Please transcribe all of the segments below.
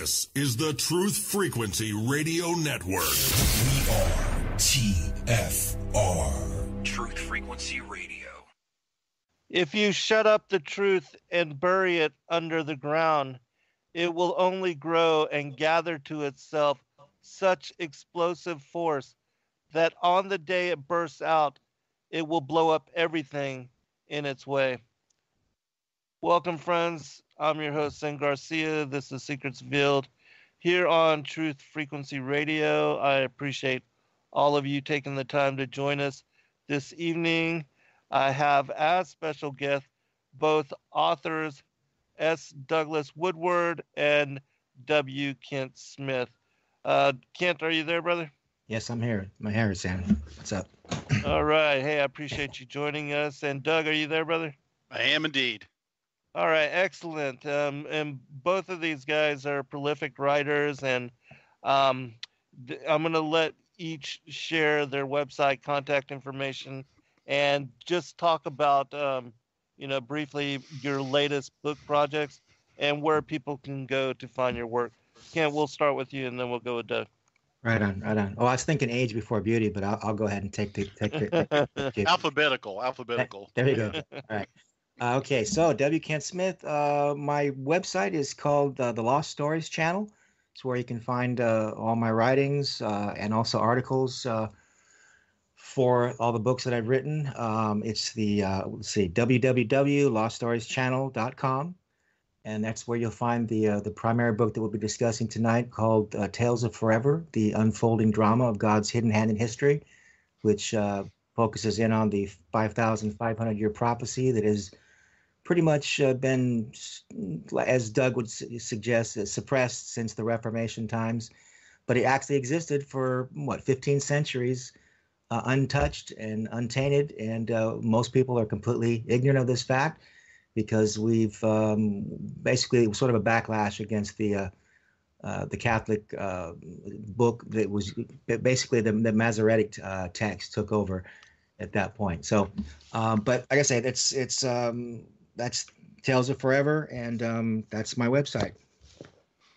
This is the Truth Frequency Radio Network. We are TFR. Truth Frequency Radio. If you shut up the truth and bury it under the ground, it will only grow and gather to itself such explosive force that on the day it bursts out, it will blow up everything in its way. Welcome, friends. I'm your host, Zen Garcia. This is Secrets Revealed here on Truth Frequency Radio. I appreciate all of you taking the time to join us this evening. I have as special guests both authors S. Douglas Woodward and W. Kent Smith. Uh, Kent, are you there, brother? Yes, I'm here. My hair is Sam. What's up? All right. Hey, I appreciate you joining us. And Doug, are you there, brother? I am indeed. All right, excellent. Um, and both of these guys are prolific writers, and um, th- I'm going to let each share their website contact information and just talk about, um, you know, briefly your latest book projects and where people can go to find your work. Kent, we'll start with you, and then we'll go with Doug. Right on, right on. Oh, I was thinking age before beauty, but I'll, I'll go ahead and take the take the. Take the alphabetical, alphabetical. There you go. All right. Uh, okay, so W. Kent Smith. Uh, my website is called uh, the Lost Stories Channel. It's where you can find uh, all my writings uh, and also articles uh, for all the books that I've written. Um, it's the let's see www.loststorieschannel.com, and that's where you'll find the the primary book that we'll be discussing tonight, called Tales of Forever: The Unfolding Drama of God's Hidden Hand in History, which focuses in on the 5,500 year prophecy that is pretty much uh, been, as Doug would su- suggest, uh, suppressed since the Reformation times. But it actually existed for, what, 15 centuries, uh, untouched and untainted. And uh, most people are completely ignorant of this fact because we've um, basically sort of a backlash against the. Uh, uh, the Catholic book that was basically the, the Masoretic text took over at that point. So, um, but like I say, it's it's um, that's Tales of Forever, and um, that's my website.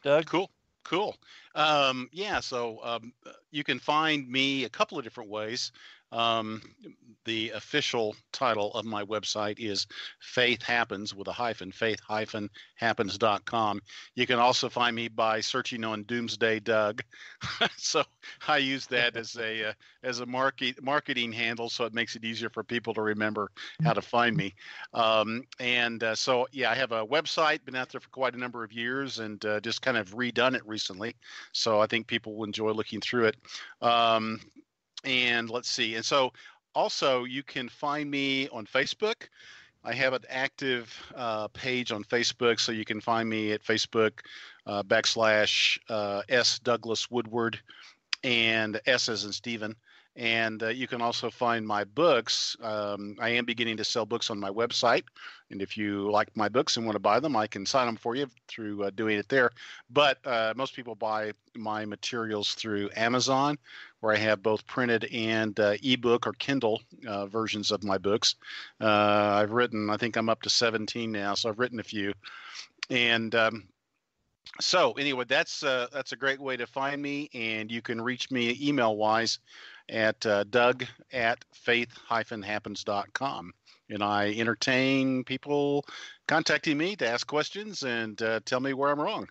Doug, cool, cool. Um, yeah, so um, you can find me a couple of different ways. Um, the official title of my website is Faith Happens with a hyphen, faith hyphen happens.com. You can also find me by searching on Doomsday Doug. so I use that as a uh, as a market marketing handle, so it makes it easier for people to remember how to find me. Um, and uh, so yeah, I have a website, been out there for quite a number of years, and uh, just kind of redone it recently. So I think people will enjoy looking through it. Um, and let's see. And so also you can find me on Facebook. I have an active uh, page on Facebook, so you can find me at Facebook uh, backslash uh, S Douglas Woodward and S as in Stephen. And uh, you can also find my books. Um, I am beginning to sell books on my website. And if you like my books and want to buy them, I can sign them for you through uh, doing it there. But uh, most people buy my materials through Amazon, where I have both printed and uh, ebook or Kindle uh, versions of my books. Uh, I've written, I think I'm up to 17 now, so I've written a few. And um, so anyway, that's uh, that's a great way to find me, and you can reach me email wise at uh, doug at faith-happens.com. And I entertain people contacting me to ask questions and uh, tell me where I'm wrong.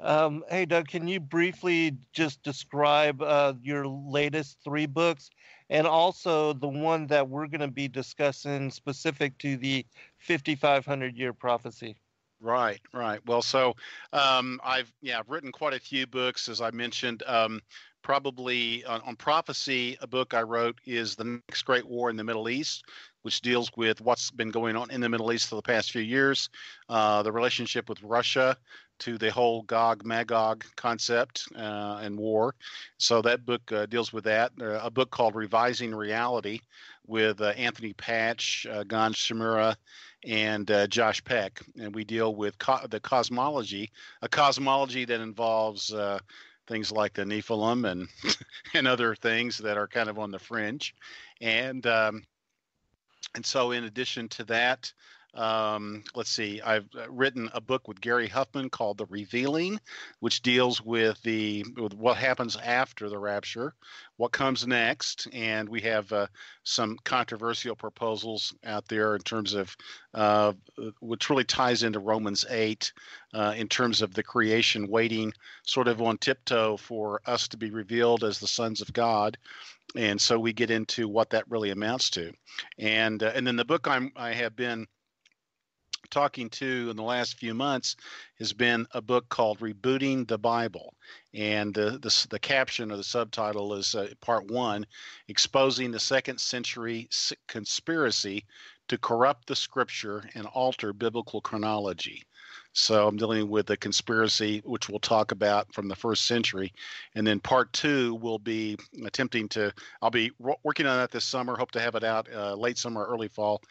Um, hey, Doug, can you briefly just describe uh, your latest three books and also the one that we're going to be discussing specific to the 5,500 year prophecy? Right, right. Well, so um, I've yeah I've written quite a few books, as I mentioned. Um, probably on, on, prophecy, a book I wrote is the next great war in the Middle East, which deals with what's been going on in the Middle East for the past few years, uh, the relationship with Russia to the whole Gog Magog concept uh, and war. So that book uh, deals with that. Uh, a book called Revising Reality with uh, Anthony Patch, uh, Gonz Shimura, and uh, Josh Peck, and we deal with co- the cosmology, a cosmology that involves uh, things like the Nephilim and and other things that are kind of on the fringe, and um, and so in addition to that, Um, let's see, I've uh, written a book with Gary Huffman called The Revealing, which deals with the with what happens after the rapture, what comes next, and we have uh, some controversial proposals out there in terms of uh, which really ties into Romans eight uh, in terms of the creation waiting sort of on tiptoe for us to be revealed as the sons of God. And so we get into what that really amounts to. And uh, and then the book i'm i have been talking to in the last few months has been a book called rebooting the bible. And the the, the caption or the subtitle is uh, part one exposing the second century conspiracy to corrupt the scripture and alter biblical chronology. So I'm dealing with the conspiracy, which we'll talk about from the first century. And then part two will be attempting to, I'll be working on that this summer, hope to have it out uh, late summer, early fall,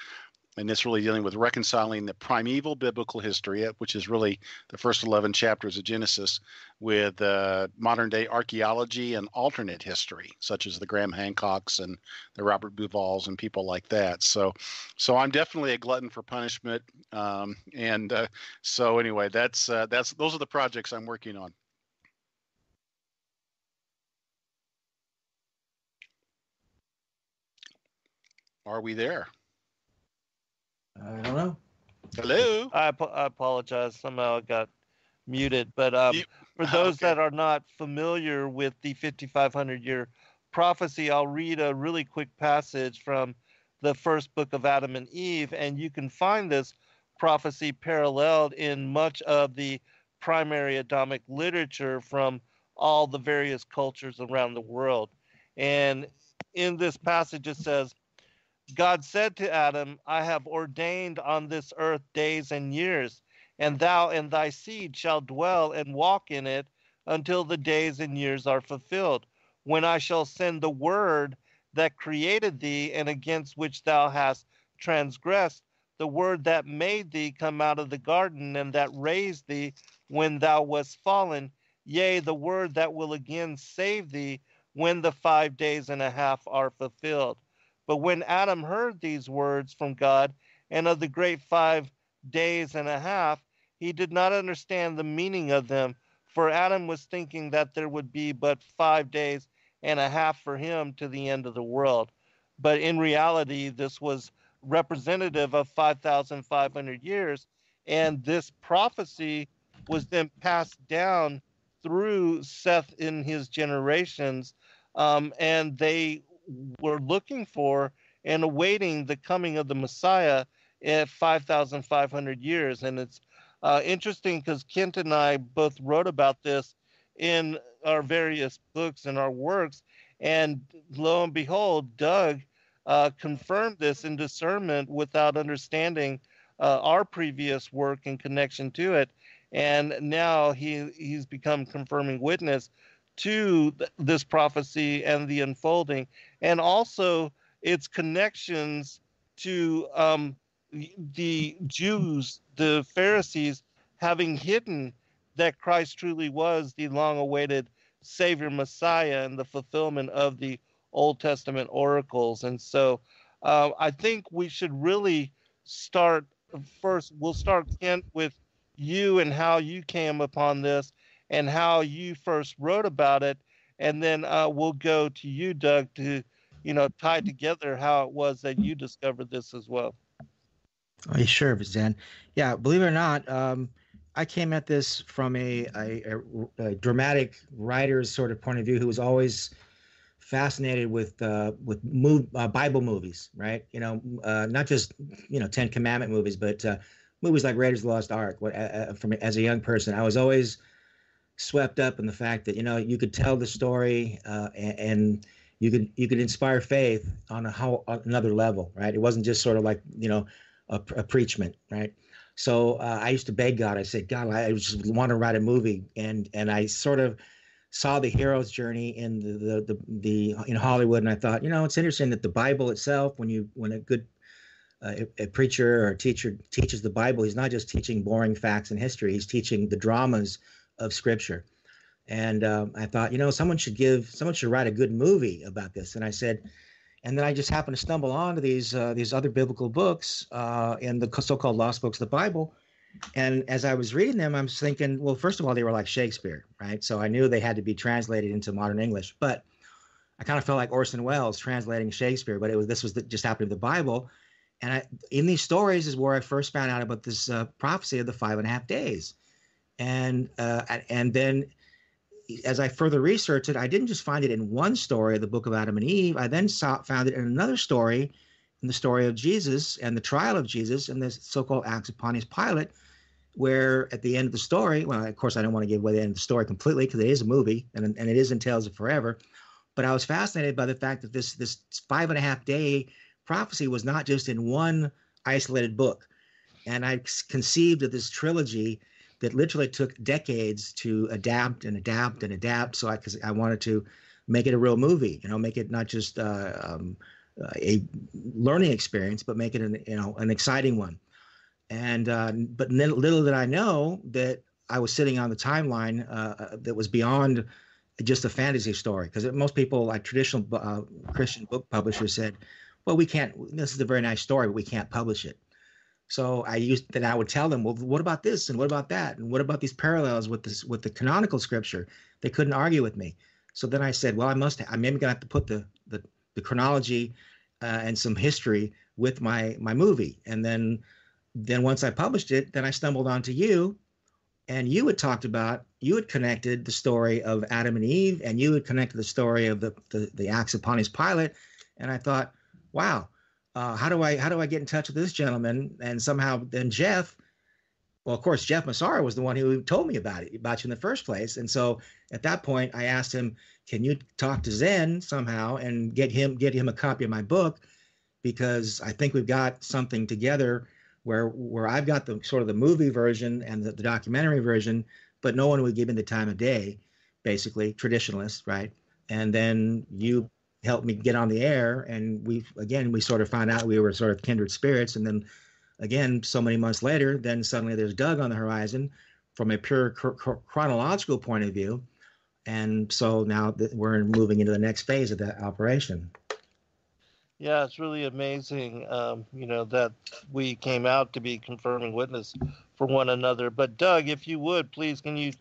and it's really dealing with reconciling the primeval biblical history, uh, which is really the first 11 chapters of Genesis, with uh, modern day archaeology and alternate history, such as the Graham Hancocks and the Robert Bauvals and people like that. So, so I'm definitely a glutton for punishment, um, and uh, so anyway, that's uh, that's those are the projects I'm working on. Are we there? I don't know. Hello. I, I apologize. Somehow I got muted. But um, you, for those okay. that are not familiar with the 5,500 year prophecy, I'll read a really quick passage from the first book of Adam and Eve, and you can find this prophecy paralleled in much of the primary Adamic literature from all the various cultures around the world. And in this passage, it says, God said to Adam, I have ordained on this earth days and years, and thou and thy seed shall dwell and walk in it until the days and years are fulfilled, when I shall send the word that created thee and against which thou hast transgressed, the word that made thee come out of the garden and that raised thee when thou wast fallen, yea, the word that will again save thee when the five days and a half are fulfilled. But when Adam heard these words from God and of the great five days and a half, he did not understand the meaning of them, for Adam was thinking that there would be but five days and a half for him to the end of the world. But in reality, this was representative of 5,500 years. And this prophecy was then passed down through Seth in his generations. Um, and they were looking for and awaiting the coming of the Messiah at 5,500 years. And it's uh, interesting because Kent and I both wrote about this in our various books and our works. And lo and behold, Doug uh, confirmed this in discernment without understanding uh, our previous work in connection to it. And now he, he's become confirming witness to th- this prophecy and the unfolding, and also its connections to um, the Jews, the Pharisees, having hidden that Christ truly was the long awaited Savior Messiah and the fulfillment of the Old Testament oracles. And so uh, I think we should really start first, we'll start, Kent, with you and how you came upon this and how you first wrote about it, and then uh, we'll go to you, Doug, to you know tie together how it was that you discovered this as well. Oh, sure, Zen. Yeah, believe it or not, um, I came at this from a, a, a, dramatic writer's sort of point of view who was always fascinated with uh, with move, uh, Bible movies, right? You know, uh, not just you know Ten Commandment movies, but uh, movies like Raiders of the Lost Ark. What, uh, uh, from as a young person, I was always swept up in the fact that you know you could tell the story uh, and, and, you could you could inspire faith on a how on another level, right? It wasn't just sort of like you know a, a preachment, right? So uh, I used to beg God. I said, God, I just want to write a movie, and and I sort of saw the hero's journey in the the, the, the in Hollywood, and I thought, you know, it's interesting that the Bible itself, when you when a good uh, a, preacher or teacher teaches the Bible, he's not just teaching boring facts and history. He's teaching the dramas of scripture. And um, I thought, you know, someone should give, someone should write a good movie about this. And I said, And then I just happened to stumble onto these uh, these other biblical books uh, in the so-called lost books of the Bible. And as I was reading them, I was thinking, well, first of all, they were like Shakespeare, right? So I knew they had to be translated into modern English. But I kind of felt like Orson Welles translating Shakespeare, but it was this was the, just happened in the Bible. And I, in these stories is where I first found out about this uh, prophecy of the five and a half days, and uh, and then as I further researched it, I didn't just find it in one story of the Book of Adam and Eve. I then saw, found it in another story, in the story of Jesus and the trial of Jesus and the so-called Acts of Pontius Pilate, where at the end of the story, well, of course, I don't want to give away the end of the story completely because it is a movie and, and it is in Tales of Forever. But I was fascinated by the fact that this this five and a half day prophecy was not just in one isolated book. And I conceived of this trilogy that literally took decades to adapt and adapt and adapt. So I, cause I wanted to make it a real movie, you know, make it not just uh, um, a learning experience, but make it an, you know, an exciting one. And, uh, but little did I know that I was sitting on the timeline uh, that was beyond just a fantasy story. Because most people, like traditional uh, Christian book publishers, said, well, we can't, this is a very nice story, but we can't publish it. So I used then I would tell them, well, what about this and what about that and what about these parallels with this with the canonical scripture? They couldn't argue with me. So then I said, well, I must. I'm maybe gonna have to put the the, the chronology uh, and some history with my my movie. And then then once I published it, then I stumbled onto you, and you had talked about you had connected the story of Adam and Eve, and you had connected the story of the the, the Acts of Pontius Pilate, and I thought, wow, uh, how do I how do I get in touch with this gentleman? And somehow then Jeff, well, of course, Jeff Massara was the one who told me about it, about you in the first place. And so at that point, I asked him, "Can you talk to Zen somehow and get him get him a copy of my book?" Because I think we've got something together where where I've got the sort of the movie version and the, the documentary version, but no one would give me the time of day, basically traditionalists, right? And then you helped me get on the air. And we, again, we sort of found out we were sort of kindred spirits. And then again, so many months later, then suddenly there's Doug on the horizon from a pure chronological point of view. And so now that we're moving into the next phase of that operation. Yeah, it's really amazing, um, you know, that we came out to be confirming witness for one another. But Doug, if you would, please, can you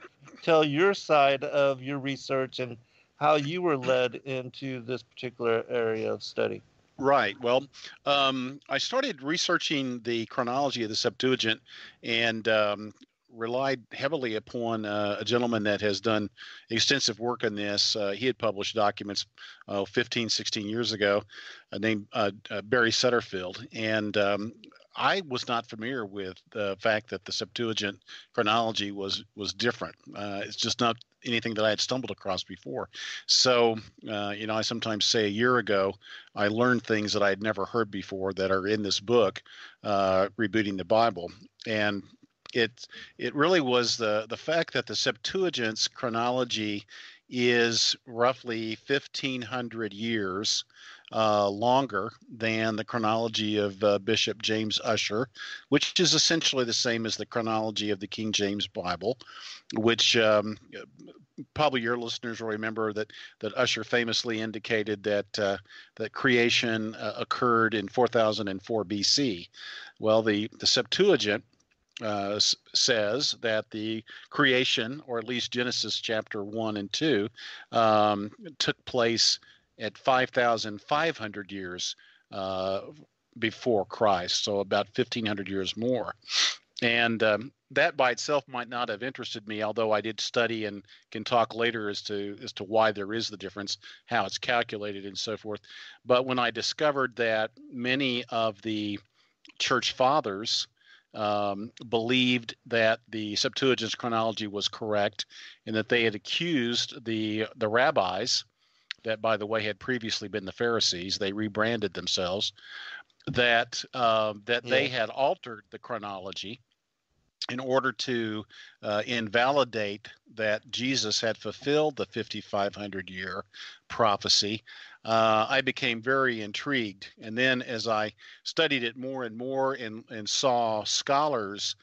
tell your side of your research and how you were led into this particular area of study. Right. Well, um, I started researching the chronology of the Septuagint and um, relied heavily upon uh, a gentleman that has done extensive work on this. Uh, he had published documents uh, 15, 16 years ago uh, named uh, uh, Barry Setterfield. And um, I was not familiar with the fact that the Septuagint chronology was was different. it's just not anything that I had stumbled across before. So, uh, you know, I sometimes say a year ago, I learned things that I had never heard before that are in this book, uh, rebooting the Bible, and it it really was the the fact that the Septuagint's chronology is roughly 1500 years uh, longer than the chronology of uh, Bishop James Ussher, which is essentially the same as the chronology of the King James Bible, which um, probably your listeners will remember that that Ussher famously indicated that uh, that creation uh, occurred in 4004 BC. Well, the the Septuagint uh, says that the creation, or at least Genesis chapter 1 and 2, um, took place at 5,500 years uh, before Christ, so about 1,500 years more. And um, that by itself might not have interested me, although I did study and can talk later as to as to why there is the difference, how it's calculated, and so forth. But when I discovered that many of the church fathers um, believed that the Septuagint's chronology was correct, and that they had accused the the rabbis, that by the way had previously been the Pharisees, they rebranded themselves, that uh, that yeah. they had altered the chronology in order to uh, invalidate that Jesus had fulfilled the 5,500 year prophecy, uh, I became very intrigued. And then as I studied it more and more and, and saw scholars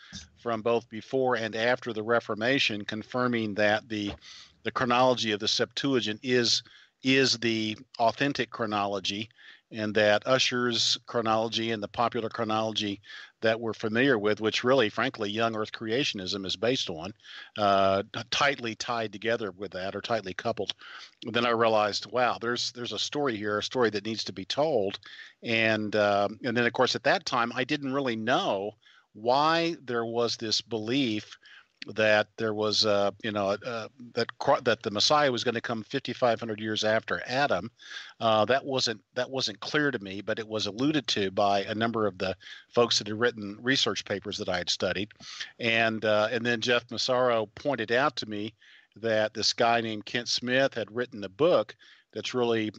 from both before and after the Reformation confirming that the, the chronology of the Septuagint is, is the authentic chronology, and that Ussher's chronology and the popular chronology that we're familiar with, which really, frankly, young Earth creationism is based on, uh, tightly tied together with that or tightly coupled. And then I realized, wow, there's there's a story here, a story that needs to be told, and um, and then of course at that time I didn't really know why there was this belief that there was, uh, you know, uh, that that the Messiah was going to come 5,500 years after Adam. Uh, that wasn't that wasn't clear to me, but it was alluded to by a number of the folks that had written research papers that I had studied, and uh, and then Jeff Massaro pointed out to me that this guy named Kent Smith had written a book that's really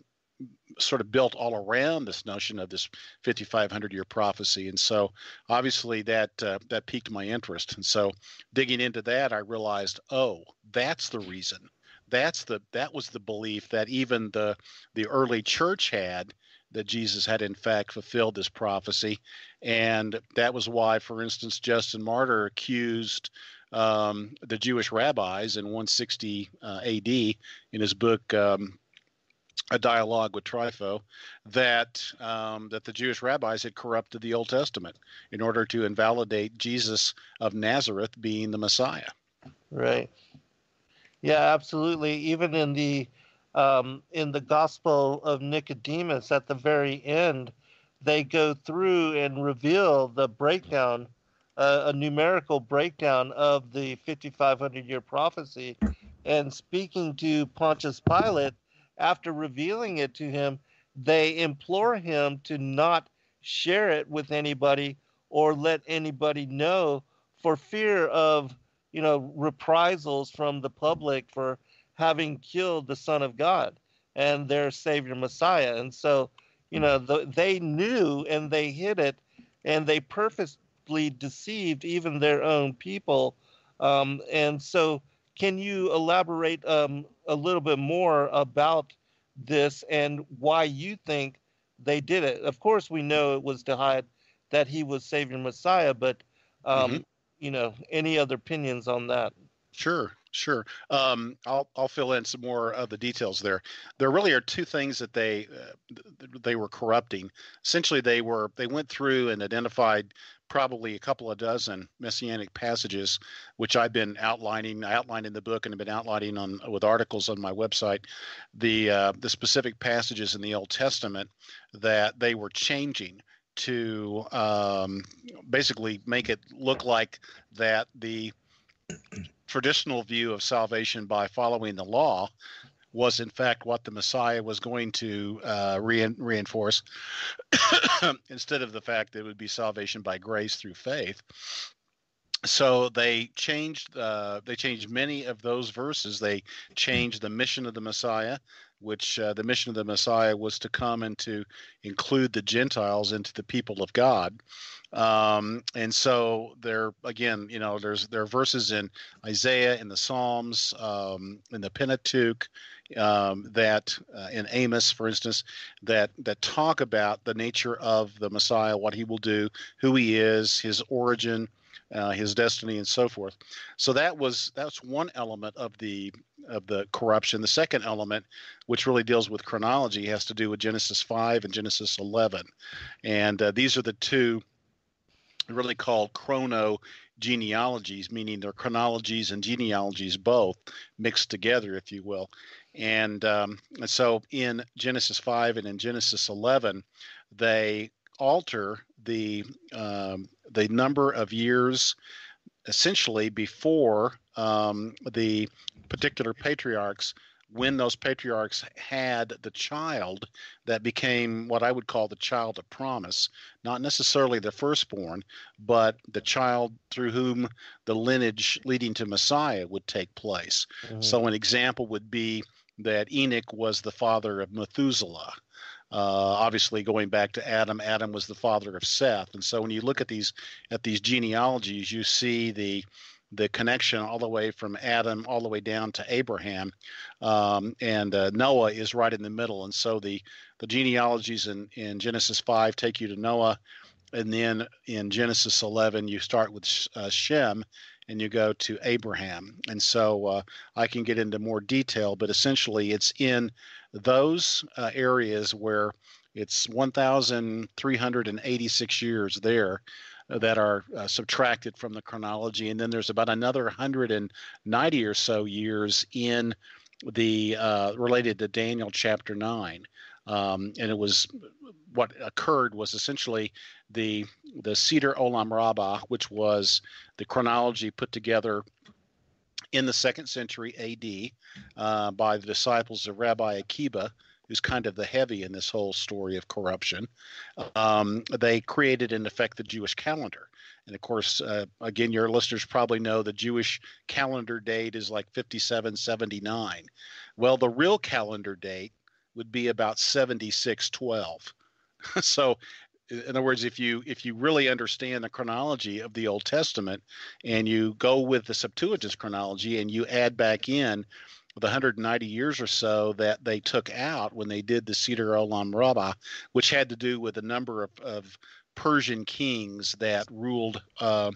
sort of built all around this notion of this 5500 year prophecy. And so obviously that uh, that piqued my interest. And so digging into that i realized oh that's the reason. That's the that was the belief that even the the early church had that jesus had in fact fulfilled this prophecy. And that was why for instance justin martyr accused um, the Jewish rabbis in 160 uh, AD in his book um, a dialogue with Trypho that um, that the Jewish rabbis had corrupted the Old Testament in order to invalidate Jesus of Nazareth being the Messiah. Right. Yeah, absolutely. Even in the um, in the Gospel of Nicodemus, at the very end, they go through and reveal the breakdown, uh, a numerical breakdown of the 5,500 year prophecy. And speaking to Pontius Pilate, after revealing it to him, they implore him to not share it with anybody or let anybody know for fear of, you know, reprisals from the public for having killed the Son of God and their Savior Messiah. And so, you know, the, they knew and they hid it and they purposely deceived even their own people. Um, and so, can you elaborate um, a little bit more about this and why you think they did it? Of course, we know it was to hide that he was Savior Messiah, but um, mm-hmm. you know, any other opinions on that? Sure, sure. Um, I'll I'll fill in some more of the details there. There really are two things that they uh, they were corrupting. Essentially, they were they went through and identified probably a couple of dozen messianic passages, which I've been outlining, I outlined in the book, and have been outlining on with articles on my website, the uh, the specific passages in the Old Testament that they were changing to um, basically make it look like that the traditional view of salvation by following the law was in fact what the Messiah was going to uh, re- reinforce, instead of the fact that it would be salvation by grace through faith. So they changed. Uh, they changed many of those verses. They changed the mission of the Messiah, which uh, the mission of the Messiah was to come and to include the Gentiles into the people of God. Um, and so there again, you know, there's there are verses in Isaiah, in the Psalms, um, in the Pentateuch, um, that uh, in Amos, for instance, that that talk about the nature of the Messiah, what he will do, who he is, his origin, uh, his destiny, and so forth. So that was that's one element of the of the corruption. The second element, which really deals with chronology, has to do with Genesis five and Genesis eleven, and uh, these are the two really called chrono genealogies, meaning they're chronologies and genealogies both mixed together, if you will. And, um, so in Genesis 5 and in Genesis 11, they alter the um, the number of years essentially before um, the particular patriarchs when those patriarchs had the child that became what I would call the child of promise, not necessarily the firstborn, but the child through whom the lineage leading to Messiah would take place. Mm-hmm. So, an example would be that Enoch was the father of Methuselah. Uh, obviously, going back to Adam, Adam was the father of Seth, and so when you look at these at these genealogies, you see the the connection all the way from Adam all the way down to Abraham, um, and uh, Noah is right in the middle. And so the the genealogies in in Genesis five take you to Noah, and then in Genesis eleven you start with uh, Shem, and you go to Abraham. And so uh, I can get into more detail, but essentially it's in those uh, areas where it's 1,386 years there that are uh, subtracted from the chronology. And then there's about another 190 or so years in the uh, related to Daniel chapter 9. Um, and it was what occurred was essentially the the Seder Olam Rabbah, which was the chronology put together in the second century AD uh, by the disciples of Rabbi Akiba, who's kind of the heavy in this whole story of corruption. Um, they created, in effect, the Jewish calendar. And of course, uh, again, your listeners probably know the Jewish calendar date is like 5779. Well, the real calendar date would be about 7612. so in other words if you if you really understand the chronology of the old testament and you go with the septuagint chronology and you add back in the 190 years or so that they took out when they did the Seder Olam Rabbah, which had to do with a number of, of Persian kings that ruled uh,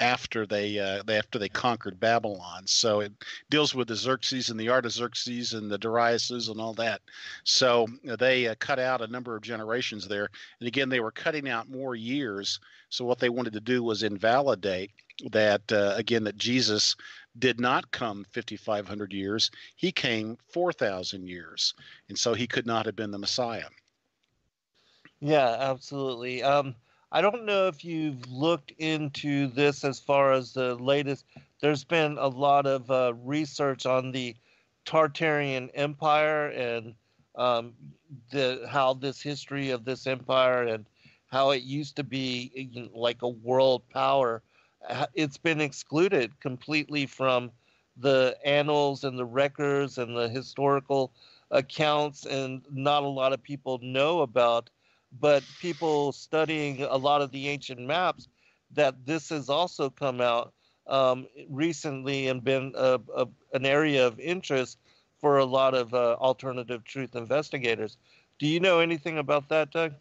after they uh, after they conquered Babylon. So it deals with the Xerxes and the Artaxerxes and the Dariuses and all that. So they uh, cut out a number of generations there, and again they were cutting out more years. So what they wanted to do was invalidate that uh, again that Jesus did not come 5500 years he came 4000 years and so he could not have been the messiah yeah absolutely um I don't know if you've looked into this as far as the latest. There's been a lot of uh, research on the Tartarian Empire and um, the how this history of this empire and how it used to be like a world power. It's been excluded completely from the annals and the records and the historical accounts, and not a lot of people know about but people studying a lot of the ancient maps that this has also come out um, recently and been a, a, an area of interest for a lot of uh, alternative truth investigators. Do you know anything about that, Doug?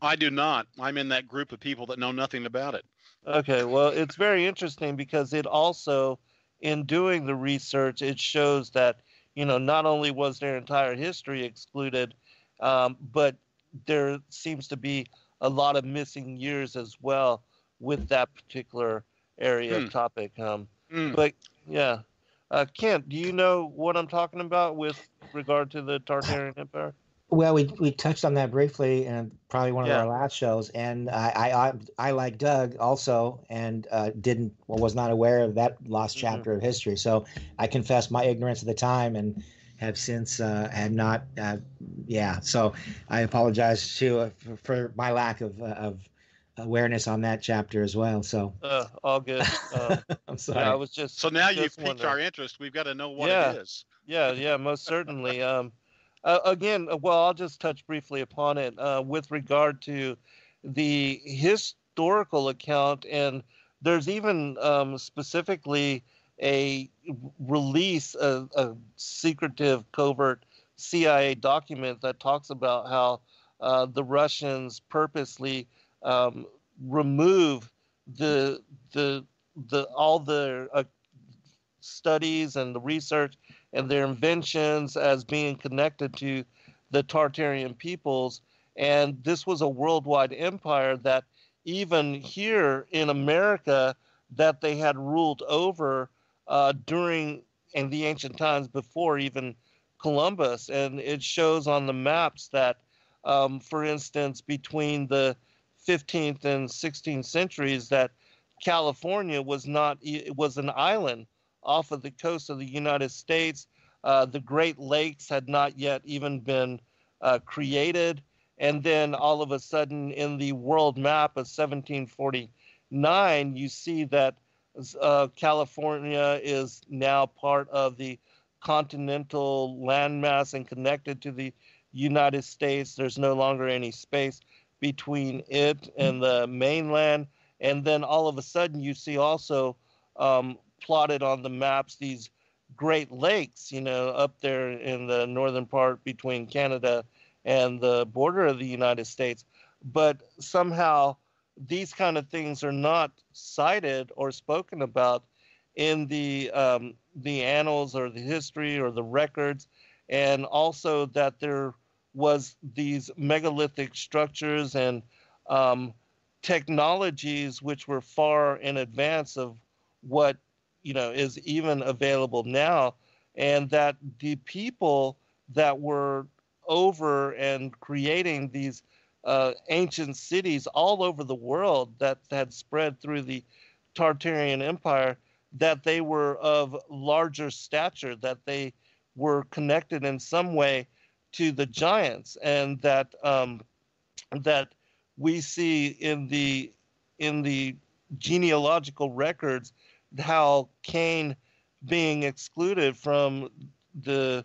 I do not. I'm in that group of people that know nothing about it. Okay, well, it's very interesting because it also, in doing the research, it shows that you know not only was their entire history excluded, um, but there seems to be a lot of missing years as well with that particular area mm. of topic. Um, mm. But yeah, uh, Kent, do you know what I'm talking about with regard to the Tartarian Empire? Well, we we touched on that briefly and probably one of yeah. our last shows, and I I I, I like Doug also, and uh, didn't well, was not aware of that lost mm-hmm. chapter mm-hmm. of history. So I confess my ignorance at the time, and have since uh, have not. Uh, yeah, so I apologize to uh, for, for, my lack of uh, of awareness on that chapter as well. So uh, all good. Uh, I'm sorry. Yeah, I was just so now you've piqued wondering. our interest. We've got to know what yeah. it is. Yeah, yeah, most certainly. Um, again, well, I'll just touch briefly upon it with regard to the historical account, and there's even um, specifically a release, a, a secretive, covert CIA document that talks about how uh, the Russians purposely um, remove the the the all the uh, studies and the research and their inventions as being connected to the Tartarian peoples. And this was a worldwide empire that even here in America that they had ruled over uh, during in the ancient times before even Columbus, and it shows on the maps that, um, for instance, between the 15th and 16th centuries, that California was not it was an island off of the coast of the United States. Uh, the Great Lakes had not yet even been uh, created, and then all of a sudden, in the world map of 1749, you see that uh, California is now part of the continental landmass and connected to the United States. There's no longer any space between it and the mainland. And then all of a sudden, you see also um, plotted on the maps these Great Lakes, you know, up there in the northern part between Canada and the border of the United States. But somehow these kind of things are not cited or spoken about in the um, the annals or the history or the records, and also that there was these megalithic structures and um, technologies which were far in advance of what you know is even available now, and that the people that were over and creating these uh, ancient cities all over the world that had spread through the Tartarian Empire, that they were of larger stature, that they were connected in some way to the giants, and that um, that we see in the in the genealogical records how Cain being excluded from the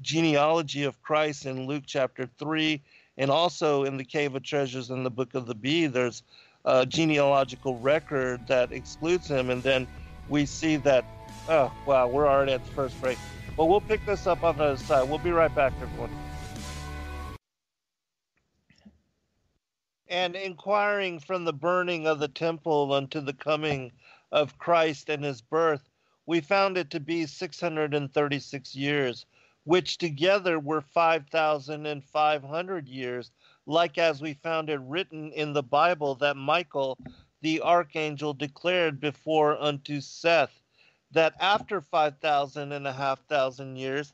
genealogy of Christ in Luke chapter 3, and also in the Cave of Treasures in the Book of the Bee, there's a genealogical record that excludes him. And then we see that, oh, wow, we're already at the first break. But we'll pick this up on the other side. We'll be right back, everyone. And inquiring from the burning of the temple unto the coming of Christ and his birth, we found it to be 636 years, which together were 5,500 years, like as we found it written in the Bible that Michael, the archangel, declared before unto Seth, that after 5,000 and a half thousand years,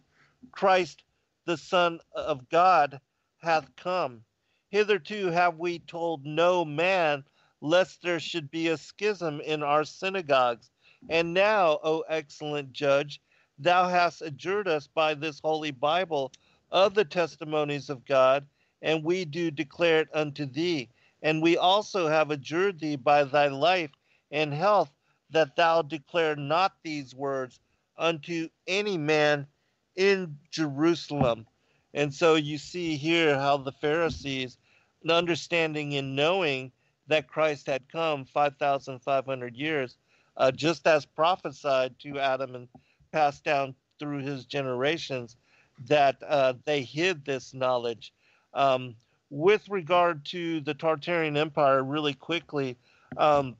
Christ, the Son of God, hath come. Hitherto have we told no man, lest there should be a schism in our synagogues. And now, O excellent judge, thou hast adjured us by this holy Bible of the testimonies of God, and we do declare it unto thee. And we also have adjured thee by thy life and health that thou declare not these words unto any man in Jerusalem. And so you see here how the Pharisees, understanding and knowing that Christ had come 5,500 years, uh, just as prophesied to Adam and passed down through his generations, that uh, they hid this knowledge. Um, with regard to the Tartarian Empire, really quickly, um,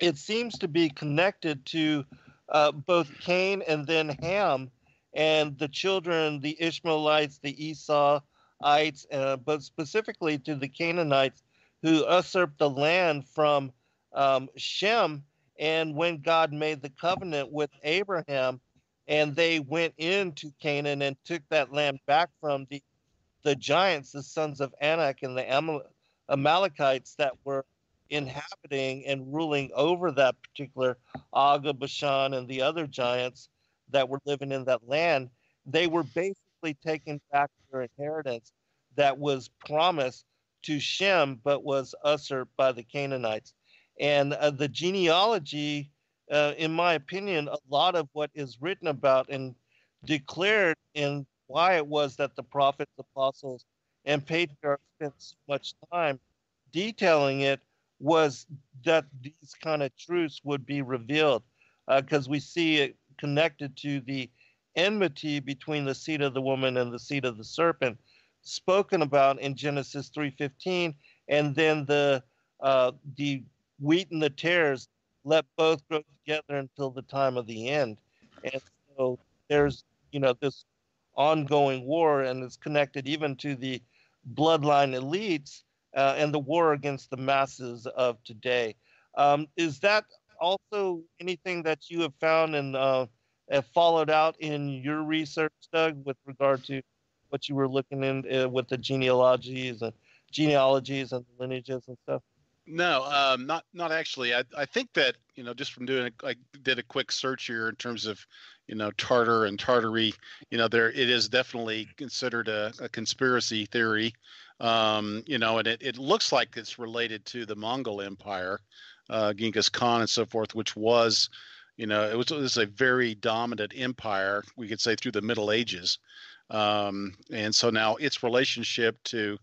it seems to be connected to uh, both Cain and then Ham and the children, the Ishmaelites, the Esauites, uh, but specifically to the Canaanites who usurped the land from um, Shem. And when God made the covenant with Abraham, and they went into Canaan and took that land back from the the giants, the sons of Anak and the Amal- Amalekites that were inhabiting and ruling over that particular of Bashan and the other giants that were living in that land, they were basically taking back their inheritance that was promised to Shem but was usurped by the Canaanites. And uh, the genealogy uh, in my opinion, a lot of what is written about and declared in why it was that the prophets, apostles, and patriarchs spent so much time detailing it was that these kind of truths would be revealed because uh, we see it connected to the enmity between the seed of the woman and the seed of the serpent spoken about in Genesis 3:15 and then the uh, the wheat and the tares let both grow together until the time of the end. And so there's, you know, this ongoing war, and it's connected even to the bloodline elites uh, and the war against the masses of today. Um, is that also anything that you have found and uh, have followed out in your research, Doug, with regard to what you were looking in uh, with the genealogies and genealogies and lineages and stuff? No, um, not not actually. I I think that you know just from doing a, I did a quick search here in terms of you know Tartar and Tartary. You know there it is definitely considered a, a conspiracy theory. Um, you know, and it, it looks like it's related to the Mongol Empire, uh, Genghis Khan and so forth, which was, you know, it was, it was a very dominant empire. We could say through the Middle Ages, um, and so now its relationship to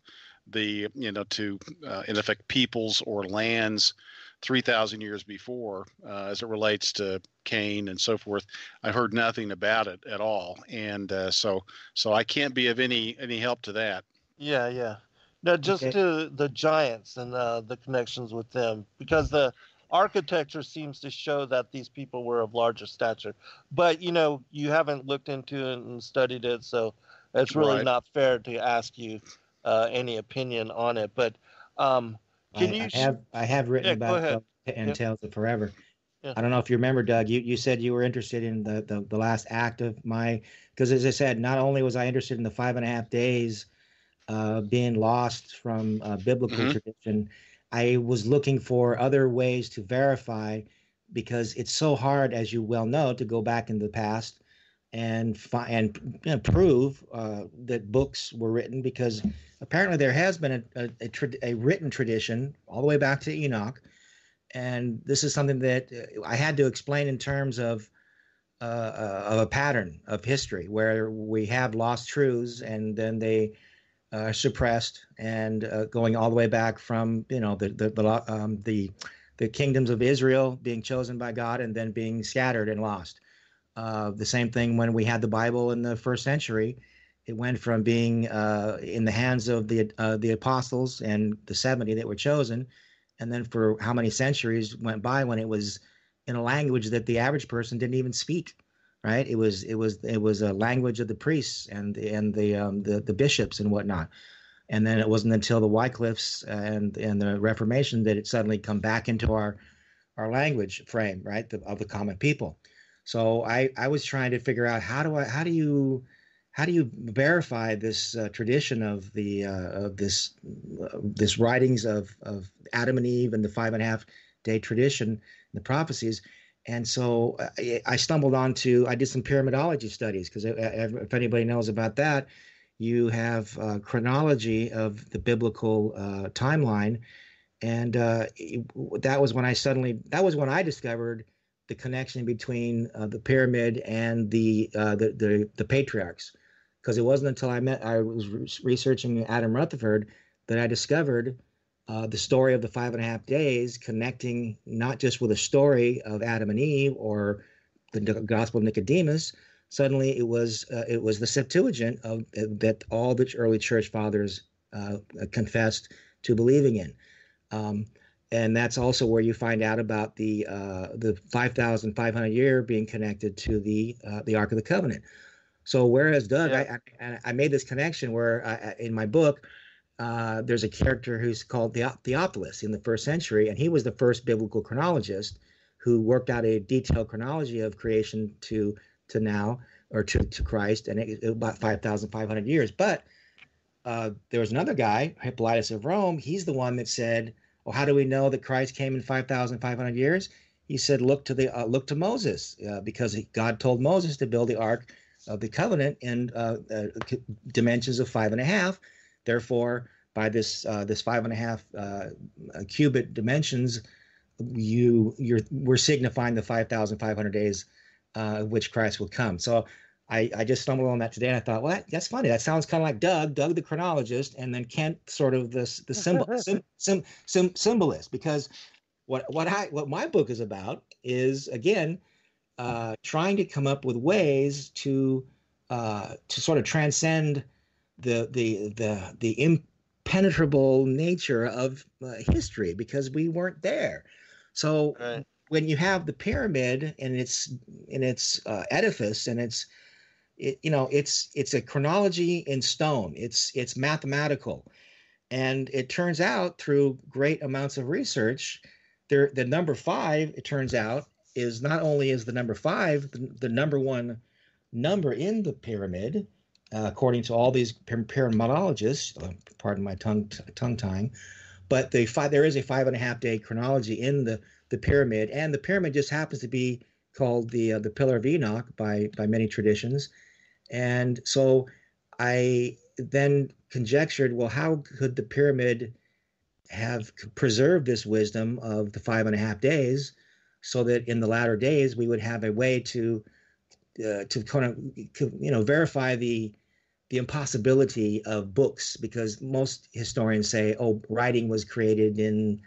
the you know to uh, in effect peoples or lands 3000 years before uh, as it relates to cain and so forth i heard nothing about it at all and uh, so so i can't be of any any help to that yeah yeah Now, just Okay. to the giants and uh, the connections with them, because the architecture seems to show that these people were of larger stature. But you know, you haven't looked into it and studied it, so it's really Right. not fair to ask you uh, any opinion on it. But um, can I, you? I have I have written Yeah, about and Yeah. Tales of Forever. Yeah. I don't know if you remember, Doug. You you said you were interested in the the, the last act of my because as I said, not only was I interested in the five and a half days uh, being lost from uh, biblical Mhm. tradition, I was looking for other ways to verify because it's so hard, as you well know, to go back in the past and fi- and you know, prove uh, that books were written because apparently there has been a a, a, trad- a written tradition all the way back to Enoch, and this is something that uh, I had to explain in terms of uh, uh, of a pattern of history where we have lost truths and then they are suppressed and uh, going all the way back from you know the the the, um, the the kingdoms of Israel being chosen by God and then being scattered and lost. Uh, the same thing when we had the Bible in the first century. It went from being uh, in the hands of the uh, the apostles and the seventy that were chosen, and then for how many centuries went by when it was in a language that the average person didn't even speak. Right? It was it was it was a language of the priests and and the um, the the bishops and whatnot. And then it wasn't until the Wycliffes and and the Reformation that it suddenly come back into our our language frame, right, the, of the common people. So I I was trying to figure out how do I how do you how do you verify this uh, tradition of the uh, of this uh, this writings of of Adam and Eve and the five and a half day tradition, the prophecies, and so uh, I, I stumbled onto I did some pyramidology studies because if anybody knows about that, you have uh, chronology of the biblical uh, timeline, and uh, that was when I suddenly that was when I discovered the connection between uh, the pyramid and the uh, the, the the patriarchs, because it wasn't until I met I was re- researching Adam Rutherford that I discovered uh, the story of the five and a half days, connecting not just with a story of Adam and Eve or the Gospel of Nicodemus. Suddenly, it was uh, it was the Septuagint of that all the early church fathers uh, confessed to believing in. Um, and that's also where you find out about the uh, the 5,500 year being connected to the uh, the Ark of the Covenant. So whereas Doug, Yeah. I, I I made this connection where I, in my book uh, there's a character who's called the Theophilus in the first century, and he was the first biblical chronologist who worked out a detailed chronology of creation to to now or to, to Christ, and it, it- about 5,500 years. But uh, there was another guy, Hippolytus of Rome. He's the one that said, "Well, how do we know that Christ came in 5,500 years?" He said, "Look to the uh, look to Moses, uh, because he, God told Moses to build the ark of the covenant in uh, uh, dimensions of five and a half. Therefore, by this uh, this five and a half cubit dimensions, you you're we're signifying the 5,500 days which Christ will come." So. I, I just stumbled on that today and I thought, well, that, that's funny. That sounds kind of like Doug, Doug the chronologist, and then Kent sort of the the symbol sim, sim, sim, symbolist. Because what what I what my book is about is again uh, trying to come up with ways to uh, to sort of transcend the the the the impenetrable nature of uh, history because we weren't there. So Right. when you have the pyramid and its in its uh, edifice and its it, you know it's it's a chronology in stone. It's it's mathematical. And it turns out through great amounts of research there the number five it turns out is not only is the number five the, the number one number in the pyramid uh, according to all these pyramidologists uh, pardon my tongue tongue tying but the five there is a five and a half day chronology in the the pyramid. And the pyramid just happens to be called the uh, the Pillar of Enoch by by many traditions, and so I then conjectured, well, how could the pyramid have preserved this wisdom of the five and a half days, so that in the latter days we would have a way to uh, to kind of you know verify the the impossibility of books? Because most historians say oh writing was created in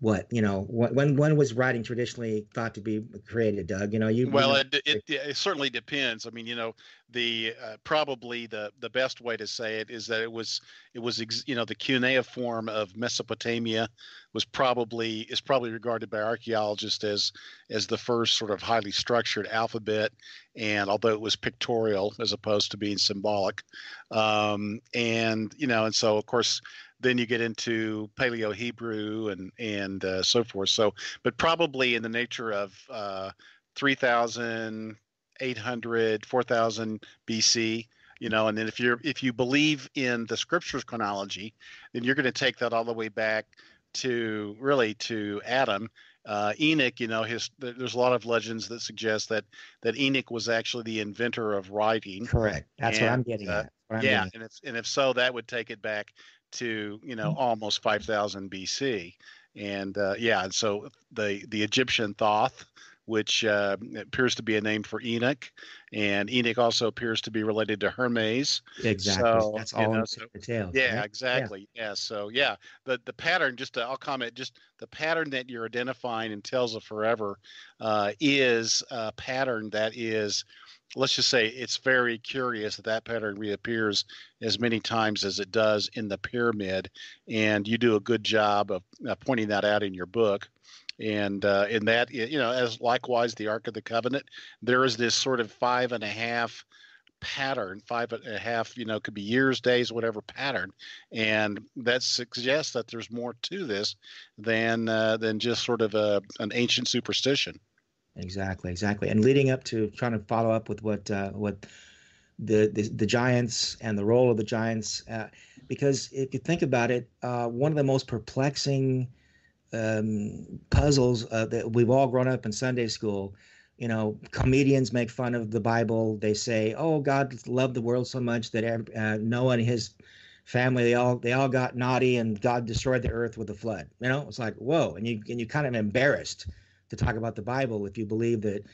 what you know when when was writing traditionally thought to be created doug? You know you well you know, it, it, it certainly depends. I mean you know the uh, probably the the best way to say it is that it was it was ex, you know the cuneiform of Mesopotamia was probably is probably regarded by archaeologists as as the first sort of highly structured alphabet and although it was pictorial as opposed to being symbolic um, and you know and so of course then you get into paleo hebrew and and uh, so forth. So but probably in the nature of uh, 3000 800 4000 bc you know and then if you're if you believe in the scriptures chronology then you're going to take that all the way back to really to adam. Uh, enoch you know his there's a lot of legends that suggest that that enoch was actually the inventor of writing. Correct. That's and, what i'm getting uh, at. I'm yeah getting and if and if so that would take it back to you know Mm-hmm. almost 5000 bc and uh, yeah and so the the egyptian thoth which uh, appears to be a name for Enoch, and Enoch also appears to be related to Hermes. exactly so, that's you all know, in so- the tales Yeah, right? exactly. Yeah. So yeah, the the pattern. Just to, I'll comment. Just the pattern that you're identifying in Tales of Forever uh, is a pattern that is. Let's just say it's very curious that that pattern reappears as many times as it does in the pyramid, and you do a good job of uh, pointing that out in your book. And uh, in that you know as likewise the ark of the covenant there is this sort of five and a half pattern five and a half you know could be years days whatever pattern. And that suggests that there's more to this than uh, than just sort of a, an ancient superstition Exactly, exactly. And leading up to trying to follow up with what uh, what the, the the Giants and the role of the Giants, uh, because if you think about it, uh, one of the most perplexing um, puzzles uh, that we've all grown up in Sunday school. You know, comedians make fun of the Bible. They say, "Oh, God loved the world so much that uh, Noah and his family they all they all got naughty, and God destroyed the earth with a flood." You know, it's like whoa, and you and you kind of embarrassed to talk about the Bible if you believe that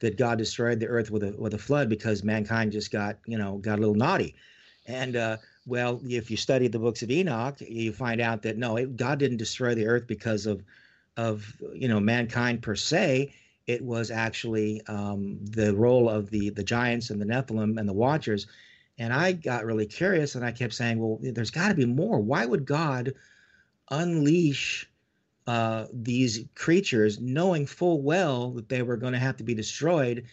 that God destroyed the earth with a with a flood because mankind just got you know got a little naughty, and uh, well, if you study the books of Enoch, you find out that no, it, God didn't destroy the earth because of of you know mankind per se. It was actually um, the role of the the giants and the Nephilim and the Watchers. And I got really curious, and I kept saying, well, there's got to be more. Why would God unleash uh, these creatures, knowing full well that they were going to have to be destroyed.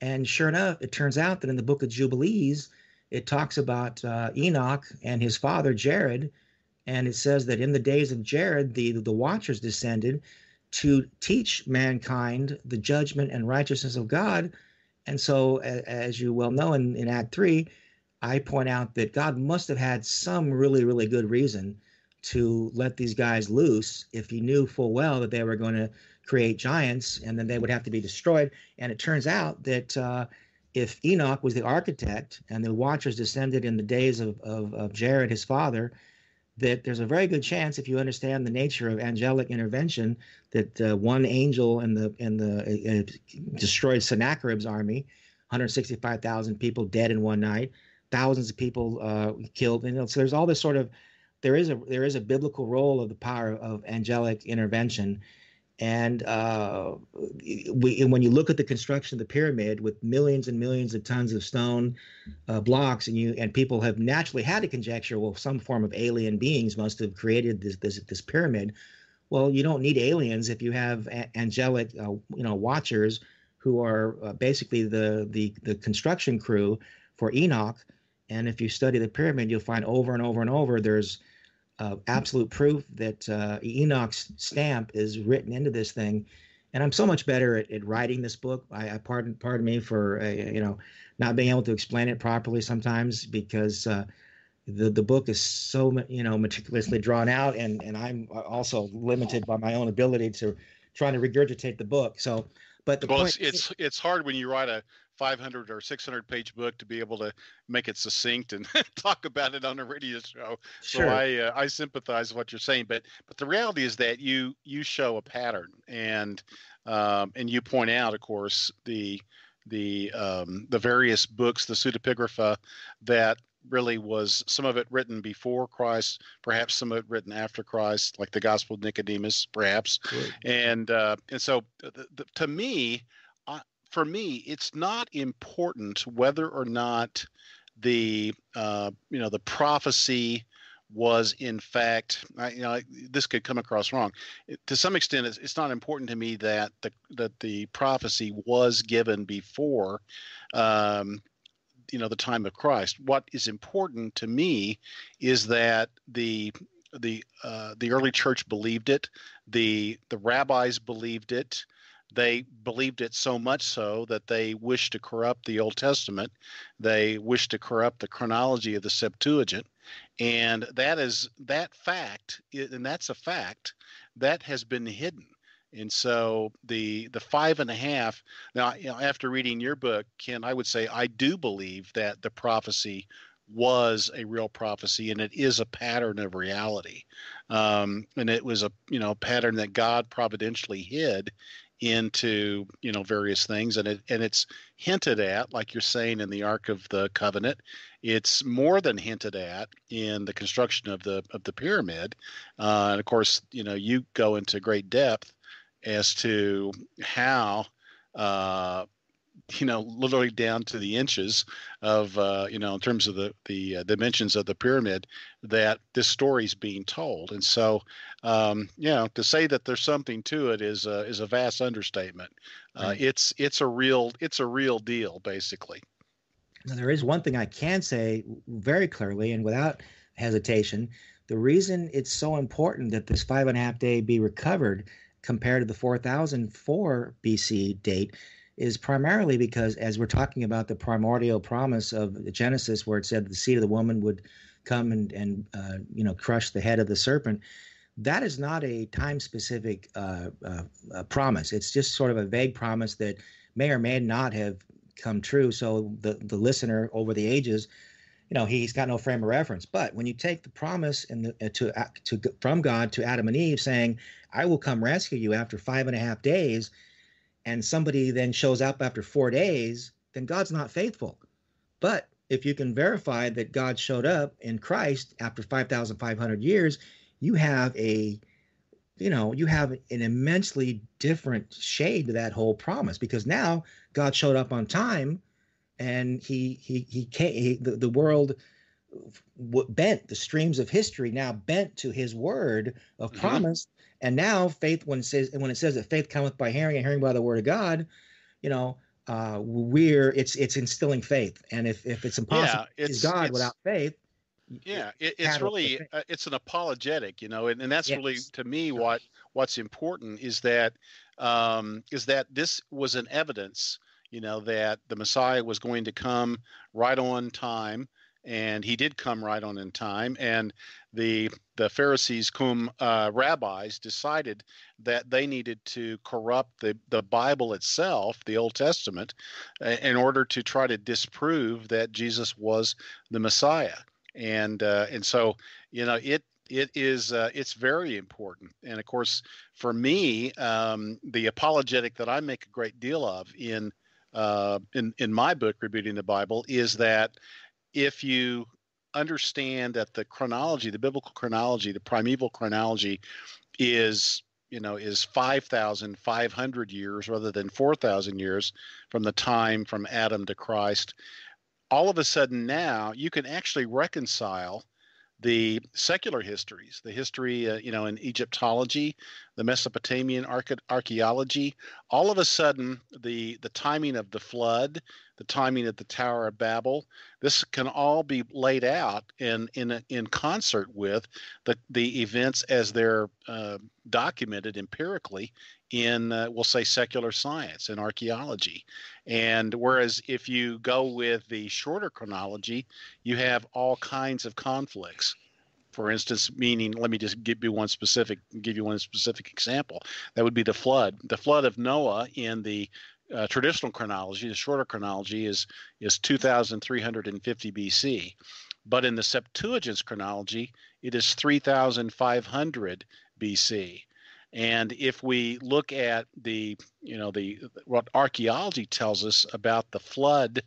And sure enough, it turns out that in the book of Jubilees, it talks about uh, Enoch and his father Jared, and it says that in the days of Jared, the the Watchers descended to teach mankind the judgment and righteousness of God. And so, as you well know, in, in Act Three, I point out that God must have had some really, really good reason to let these guys loose if he knew full well that they were going to create giants and then they would have to be destroyed. And it turns out that uh, if Enoch was the architect and the Watchers descended in the days of, of, of Jared, his father, that there's a very good chance, if you understand the nature of angelic intervention, that uh, one angel in the in the uh, uh, destroyed Sennacherib's army, 165,000 people dead in one night, thousands of people uh, killed, and you know, so there's all this sort of there is a there is a biblical role of the power of angelic intervention. And uh, we, when you look at the construction of the pyramid with millions and millions of tons of stone uh, blocks and you and people have naturally had to conjecture well some form of alien beings must have created this this, this pyramid. Well you don't need aliens if you have a- angelic uh, you know watchers who are uh, basically the, the the construction crew for enoch. And if you study the pyramid you'll find over and over and over there's uh, absolute proof that uh, Enoch's stamp is written into this thing. And I'm so much better at, at writing this book. I, I pardon pardon me for uh, you know not being able to explain it properly sometimes because uh, the the book is so you know meticulously drawn out, and and I'm also limited by my own ability to trying to regurgitate the book. So, but the well point it's, it's it's hard when you write a 500 or 600 page book to be able to make it succinct and talk about it on a radio show. Sure. So I uh, I sympathize with what you're saying, but but the reality is that you you show a pattern, and um, and you point out, of course, the the um, the various books, the pseudepigrapha, that really was some of it written before Christ, perhaps some of it written after Christ, like the Gospel of Nicodemus, perhaps, and uh, and so th- th- to me, for me, it's not important whether or not the uh, you know the prophecy was in fact I, you know this could come across wrong. It, to some extent it's, it's, not important to me that the that the prophecy was given before um, you know the time of Christ. What is important to me is that the the uh, the early church believed it the the rabbis believed it they believed it so much so that they wished to corrupt the Old Testament. They wished to corrupt the chronology of the Septuagint, and that is that fact, and that's a fact that has been hidden. And so the the five and a half. Now, you know, after reading your book, Ken, I would say I do believe that the prophecy was a real prophecy and it is a pattern of reality um, and it was a you know pattern that god providentially hid into you know various things and it and it's hinted at like you're saying in the ark of the covenant it's more than hinted at in the construction of the of the pyramid uh, and of course you know you go into great depth as to how uh, you know, literally down to the inches of, uh, you know, in terms of the the uh, dimensions of the pyramid, that this story is being told. And so, um, you know, to say that there's something to it is uh, is a vast understatement. Uh, right. It's it's a real it's a real deal, basically. Now, there is one thing I can say very clearly and without hesitation. The reason it's so important that this five and a half day be recovered compared to the 4004 BC date is primarily because as we're talking about the primordial promise of Genesis, where it said the seed of the woman would come and and uh, you know crush the head of the serpent. That is not a time specific uh, uh, uh, promise. It's just sort of a vague promise that may or may not have come true. So the the listener over the ages, you know, he's got no frame of reference. But when you take the promise and uh, to uh, to from God to Adam and Eve, saying, "I will come rescue you after five and a half days," and somebody then shows up after four days, then God's not faithful. But if you can verify that God showed up in Christ after 5,500 years, you have a you know you have an immensely different shade to that whole promise because now God showed up on time and he he he came he, the, the world bent the streams of history now bent to his word of mm-hmm. promise and now faith, when it says when it says that faith cometh by hearing and hearing by the word of God, you know, uh, we're it's it's instilling faith. And if if it's impossible yeah, it's, God it's, without faith, yeah, it, it's really uh, it's an apologetic, you know, and, and that's yes. really to me what what's important is that um, is that this was an evidence, you know, that the Messiah was going to come right on time and he did come right on in time. And the the Pharisees, cum uh, rabbis, decided that they needed to corrupt the the Bible itself, the Old Testament, uh, in order to try to disprove that Jesus was the Messiah. And uh, and so you know it it is uh, it's very important and of course for me um, the apologetic that i make a great deal of in uh, in in my book rebooting the bible is that if you understand that the chronology, the biblical chronology, the primeval chronology is you know is 5500 years rather than 4000 years from the time from Adam to Christ all of a sudden now you can actually reconcile the secular histories, the history, uh, you know, in Egyptology, the Mesopotamian archaeology, all of a sudden, the the timing of the flood, the timing of the Tower of Babel, this can all be laid out in in in concert with the the events as they're uh, documented empirically in uh, we'll say secular science and archaeology. And whereas if you go with the shorter chronology you have all kinds of conflicts for instance meaning let me just give you one specific give you one specific example. That would be the flood. The flood of noah in the uh, traditional chronology the shorter chronology is is 2350 bc but in the septuagint's chronology it is 3500 bc and if we look at the, you know, the what archaeology tells us about the flood,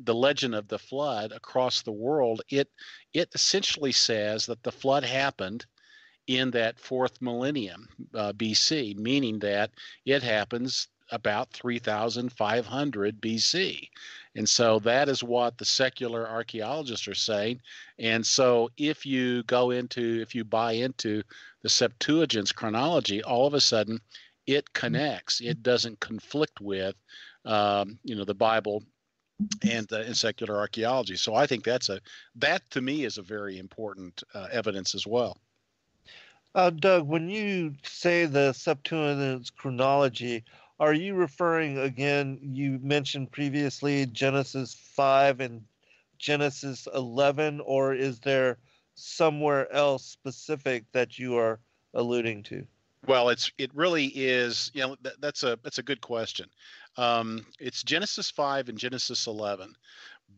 the legend of the flood across the world, it it essentially says that the flood happened in that fourth millennium uh, BC, meaning that it happens about 3,500 BC. And so that is what the secular archaeologists are saying. And so if you go into, if you buy into the Septuagint's chronology, all of a sudden it connects. It doesn't conflict with, um, you know, the Bible and, uh, and secular archaeology. So I think that's a that to me is a very important uh, evidence as well. Uh, Doug, when you say the Septuagint's chronology, are you referring again? You mentioned previously Genesis 5 and Genesis 11, or is there somewhere else specific that you are alluding to? Well, it's it really is. You know, that, that's a that's a good question. Um, it's Genesis 5 and Genesis 11,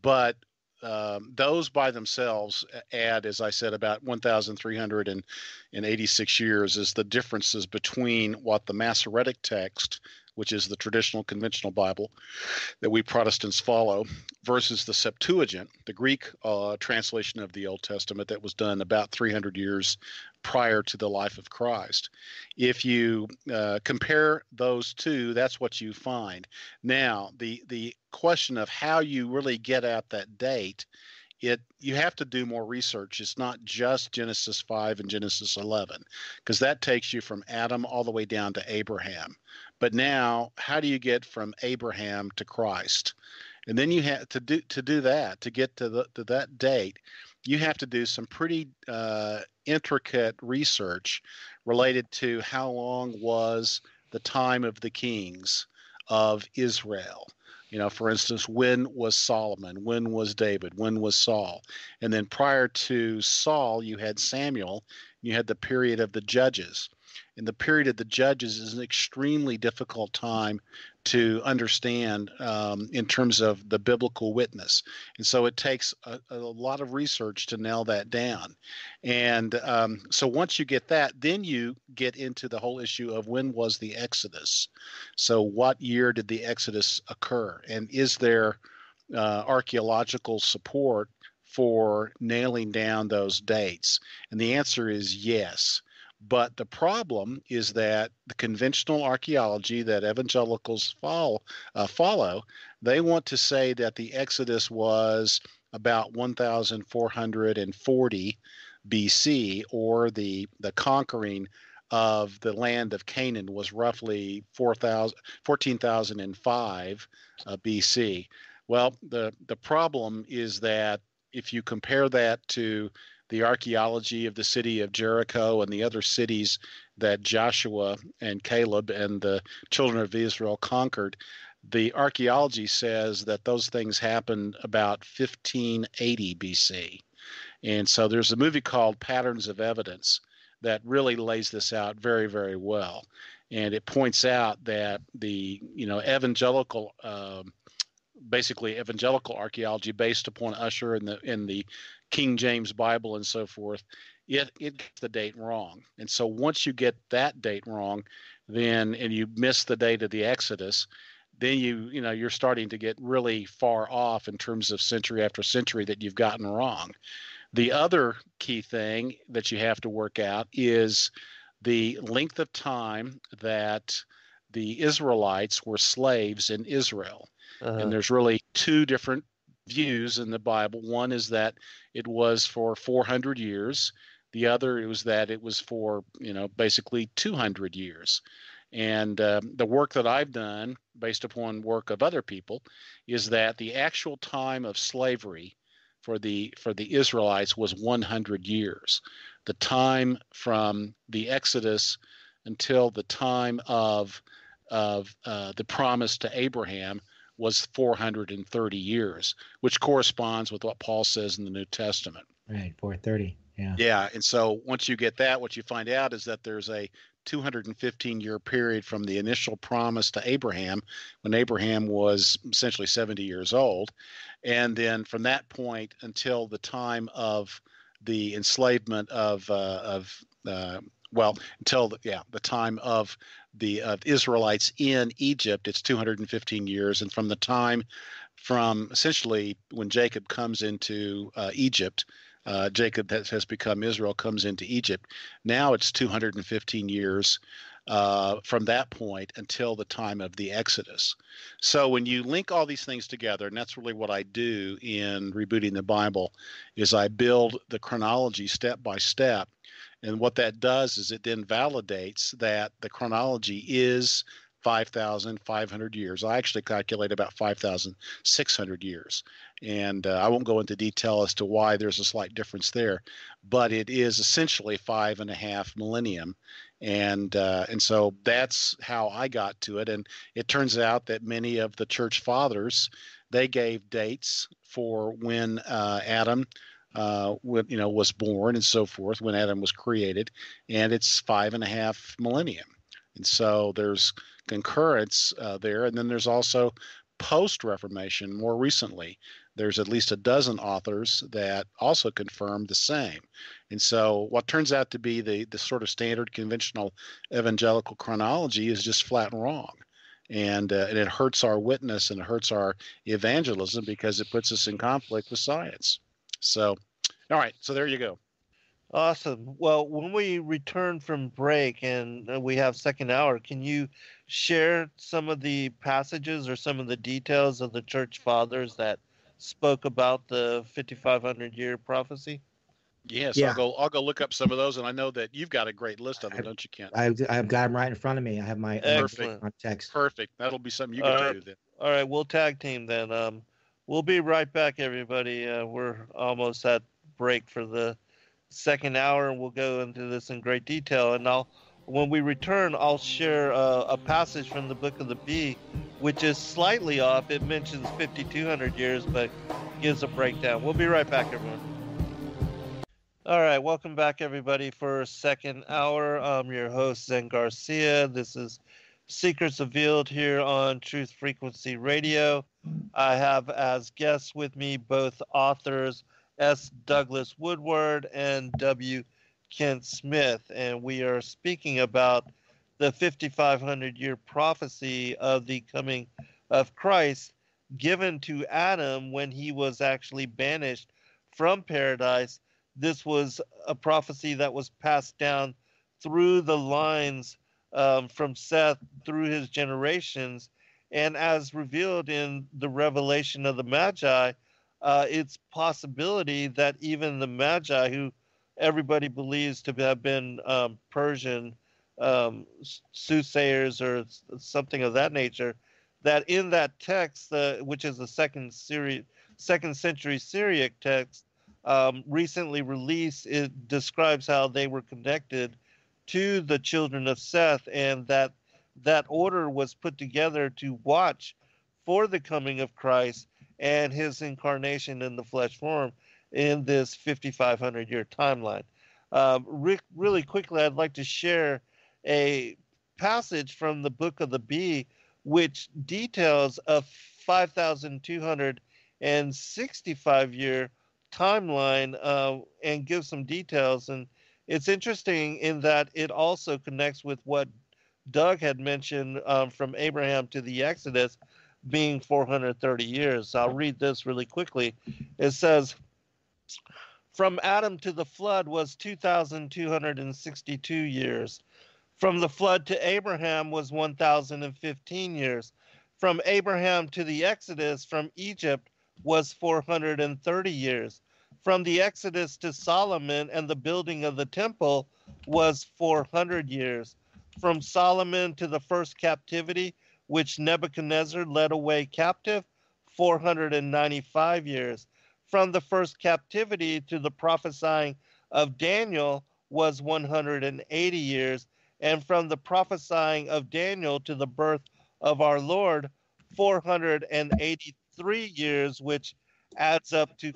but um, those by themselves add, as I said, about 1,386 years is the differences between what the Masoretic text, which is the traditional conventional Bible that we Protestants follow, versus the Septuagint, the Greek uh, translation of the Old Testament that was done about 300 years prior to the life of Christ. If you uh, compare those two, that's what you find. Now, the the question of how you really get at that date, it you have to do more research. It's not just Genesis 5 and Genesis 11 because that takes you from Adam all the way down to Abraham. But now, how do you get from Abraham to Christ? And then you have to do to do that to get to the to that date you have to do some pretty uh, intricate research related to how long was the time of the kings of Israel. You know, for instance, when was Solomon? When was David? When was Saul? And then prior to Saul, you had Samuel. You had the period of the judges. And the period of the judges is an extremely difficult time to understand um, in terms of the biblical witness. And so it takes a, a lot of research to nail that down. And um, so once you get that, then you get into the whole issue of when was the Exodus? So what year did the Exodus occur? And is there uh, archaeological support for nailing down those dates? And the answer is yes. But the problem is that the conventional archaeology that evangelicals follow, uh, follow, they want to say that the Exodus was about 1,440 BC, or the the conquering of the land of Canaan was roughly 14,005 uh, BC. Well, the the problem is that if you compare that to the archaeology of the city of Jericho and the other cities that Joshua and Caleb and the children of Israel conquered, the archaeology says that those things happened about 1580 BC. And so there's a movie called Patterns of Evidence that really lays this out very, very well. And it points out that the, you know, evangelical um, basically evangelical archaeology based upon Ussher and the in the King James Bible and so forth, it it gets the date wrong. And so once you get that date wrong, then and you miss the date of the Exodus, then you you know you're starting to get really far off in terms of century after century that you've gotten wrong. The other key thing that you have to work out is the length of time that the Israelites were slaves in Israel. Uh-huh. And there's really two different views in the Bible. One is that it was for 400 years. The other it was that it was for, you know, basically 200 years. And um, the work that I've done, based upon work of other people, is that the actual time of slavery for the for the Israelites was 100 years. The time from the Exodus until the time of of uh, the promise to Abraham was 430 years, which corresponds with what Paul says in the New Testament. Right, 430. Yeah. Yeah. And so once you get that, what you find out is that there's a 215 year period from the initial promise to Abraham when Abraham was essentially 70 years old. And then from that point until the time of the enslavement of, uh, of uh, well, until the, yeah, the time of the uh, Israelites in Egypt, it's 215 years, and from the time from essentially when Jacob comes into uh, Egypt, uh, Jacob has, has, become Israel, comes into Egypt. Now it's 215 years uh, from that point until the time of the Exodus. So when you link all these things together, and that's really what I do in rebooting the Bible, is I build the chronology step by step. And what that does is it then validates that the chronology is 5,500 years. I actually calculate about 5,600 years. And uh, I won't go into detail as to why there's a slight difference there, but it is essentially five and a half millennium. And uh, and so that's how I got to it. And it turns out that many of the church fathers they gave dates for when uh, Adam uh, you know, was born and so forth when Adam was created, and it's five and a half millennium. And so there's concurrence uh, there. And then there's also post Reformation more recently. There's at least a dozen authors that also confirm the same. And so, what turns out to be the, the sort of standard conventional evangelical chronology is just flat wrong. And, uh, and it hurts our witness and it hurts our evangelism because it puts us in conflict with science. So, all right, so there you go. Awesome. Well, when we return from break and uh, we have second hour, can you share some of the passages or some of the details of the church fathers that spoke about the 5500 year prophecy? Yes, yeah. I'll go. I'll go look up some of those, and I know that you've got a great list of them, I, don't you, Kent? I, I've got them right in front of me. I have my perfect text. Perfect. That'll be something you can right. do then. All right, we'll tag team then. Um, we'll be right back, everybody. Uh, we're almost at break for the second hour, and we'll go into this in great detail. And I'll when we return, I'll share uh, a passage from the Book of the Bee, which is slightly off. It mentions 5,200 years, but gives a breakdown. We'll be right back, everyone. All right, welcome back, everybody, for second hour. I'm your host, Zen Garcia. This is Secrets Revealed here on Truth Frequency Radio. I have as guests with me both authors S. Douglas Woodward and W. Kent Smith, and we are speaking about the 5,500 year prophecy of the coming of Christ given to Adam when he was actually banished from paradise. This was a prophecy that was passed down through the lines um, from Seth through his generations. And as revealed in the revelation of the Magi, uh, it's possibility that even the Magi, who everybody believes to have been um, Persian um, soothsayers or something of that nature, that in that text, uh, which is the second Syri- second century Syriac text, um, recently released, it describes how they were connected to the children of Seth, and that that order was put together to watch for the coming of Christ and his incarnation in the flesh form in this 5,500 year timeline. Um, re- really quickly, I'd like to share a passage from the Book of the Bee, which details a 5,265 year timeline uh, and gives some details. And it's interesting in that it also connects with what Doug had mentioned um, from Abraham to the Exodus being 430 years. I'll read this really quickly. It says, from Adam to the flood was 2,262 years. From the flood to Abraham was 1,015 years. From Abraham to the Exodus from Egypt was 430 years. From the Exodus to Solomon and the building of the temple was 400 years. From Solomon to the first captivity, which Nebuchadnezzar led away captive, 495 years from the first captivity to the prophesying of Daniel was 180 years, and from the prophesying of Daniel to the birth of our Lord, 483 years, which adds up to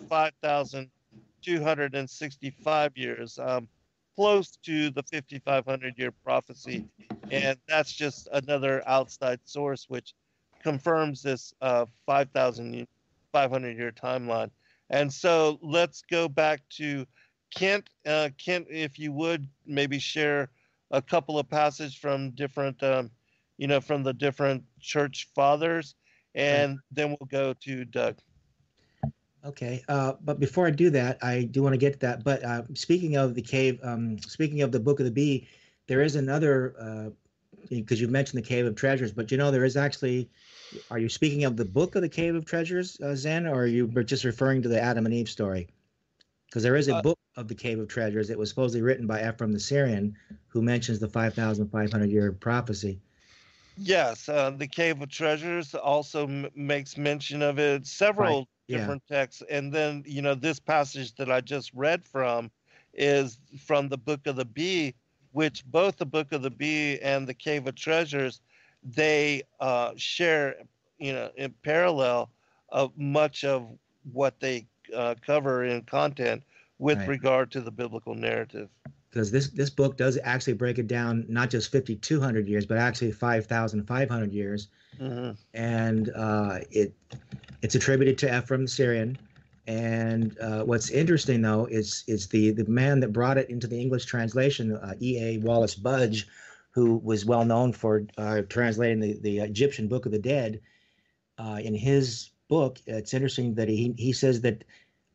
5,265 years, um, close to the 5,500 year prophecy. And that's just another outside source which confirms this uh, 5,500 year timeline. And so let's go back to Kent. Uh, Kent, if you would maybe share a couple of passages from different, um, you know, from the different church fathers, and then we'll go to Doug. Okay, uh, but before I do that, I do want to get to that. But uh, speaking of the cave, um, speaking of the Book of the Bee, there is another uh, because you mentioned the Cave of Treasures, but you know there is actually. Are you speaking of the book of the Cave of Treasures, uh, Zen, or are you just referring to the Adam and Eve story? Because there is a Uh, book of the Cave of Treasures. It was supposedly written by Ephraim the Syrian, who mentions the 5,500 year prophecy. Yes, uh, the Cave of Treasures also m- makes mention of it. Several yeah. Different texts, and then you know this passage that I just read from is from the Book of the Bee, which both the Book of the Bee and the Cave of Treasures they uh, share, you know, in parallel of much of what they uh, cover in content with Right. regard to the biblical narrative. Because this this book does actually break it down not just 5200 years but actually 5500 years hmm and uh, it it's attributed to Ephraim the Syrian and uh, what's interesting though is is the the man that brought it into the English translation uh, E.A. Wallace Budge who was well known for uh, translating the, the Egyptian Book of the Dead uh, in his book it's interesting that he he says that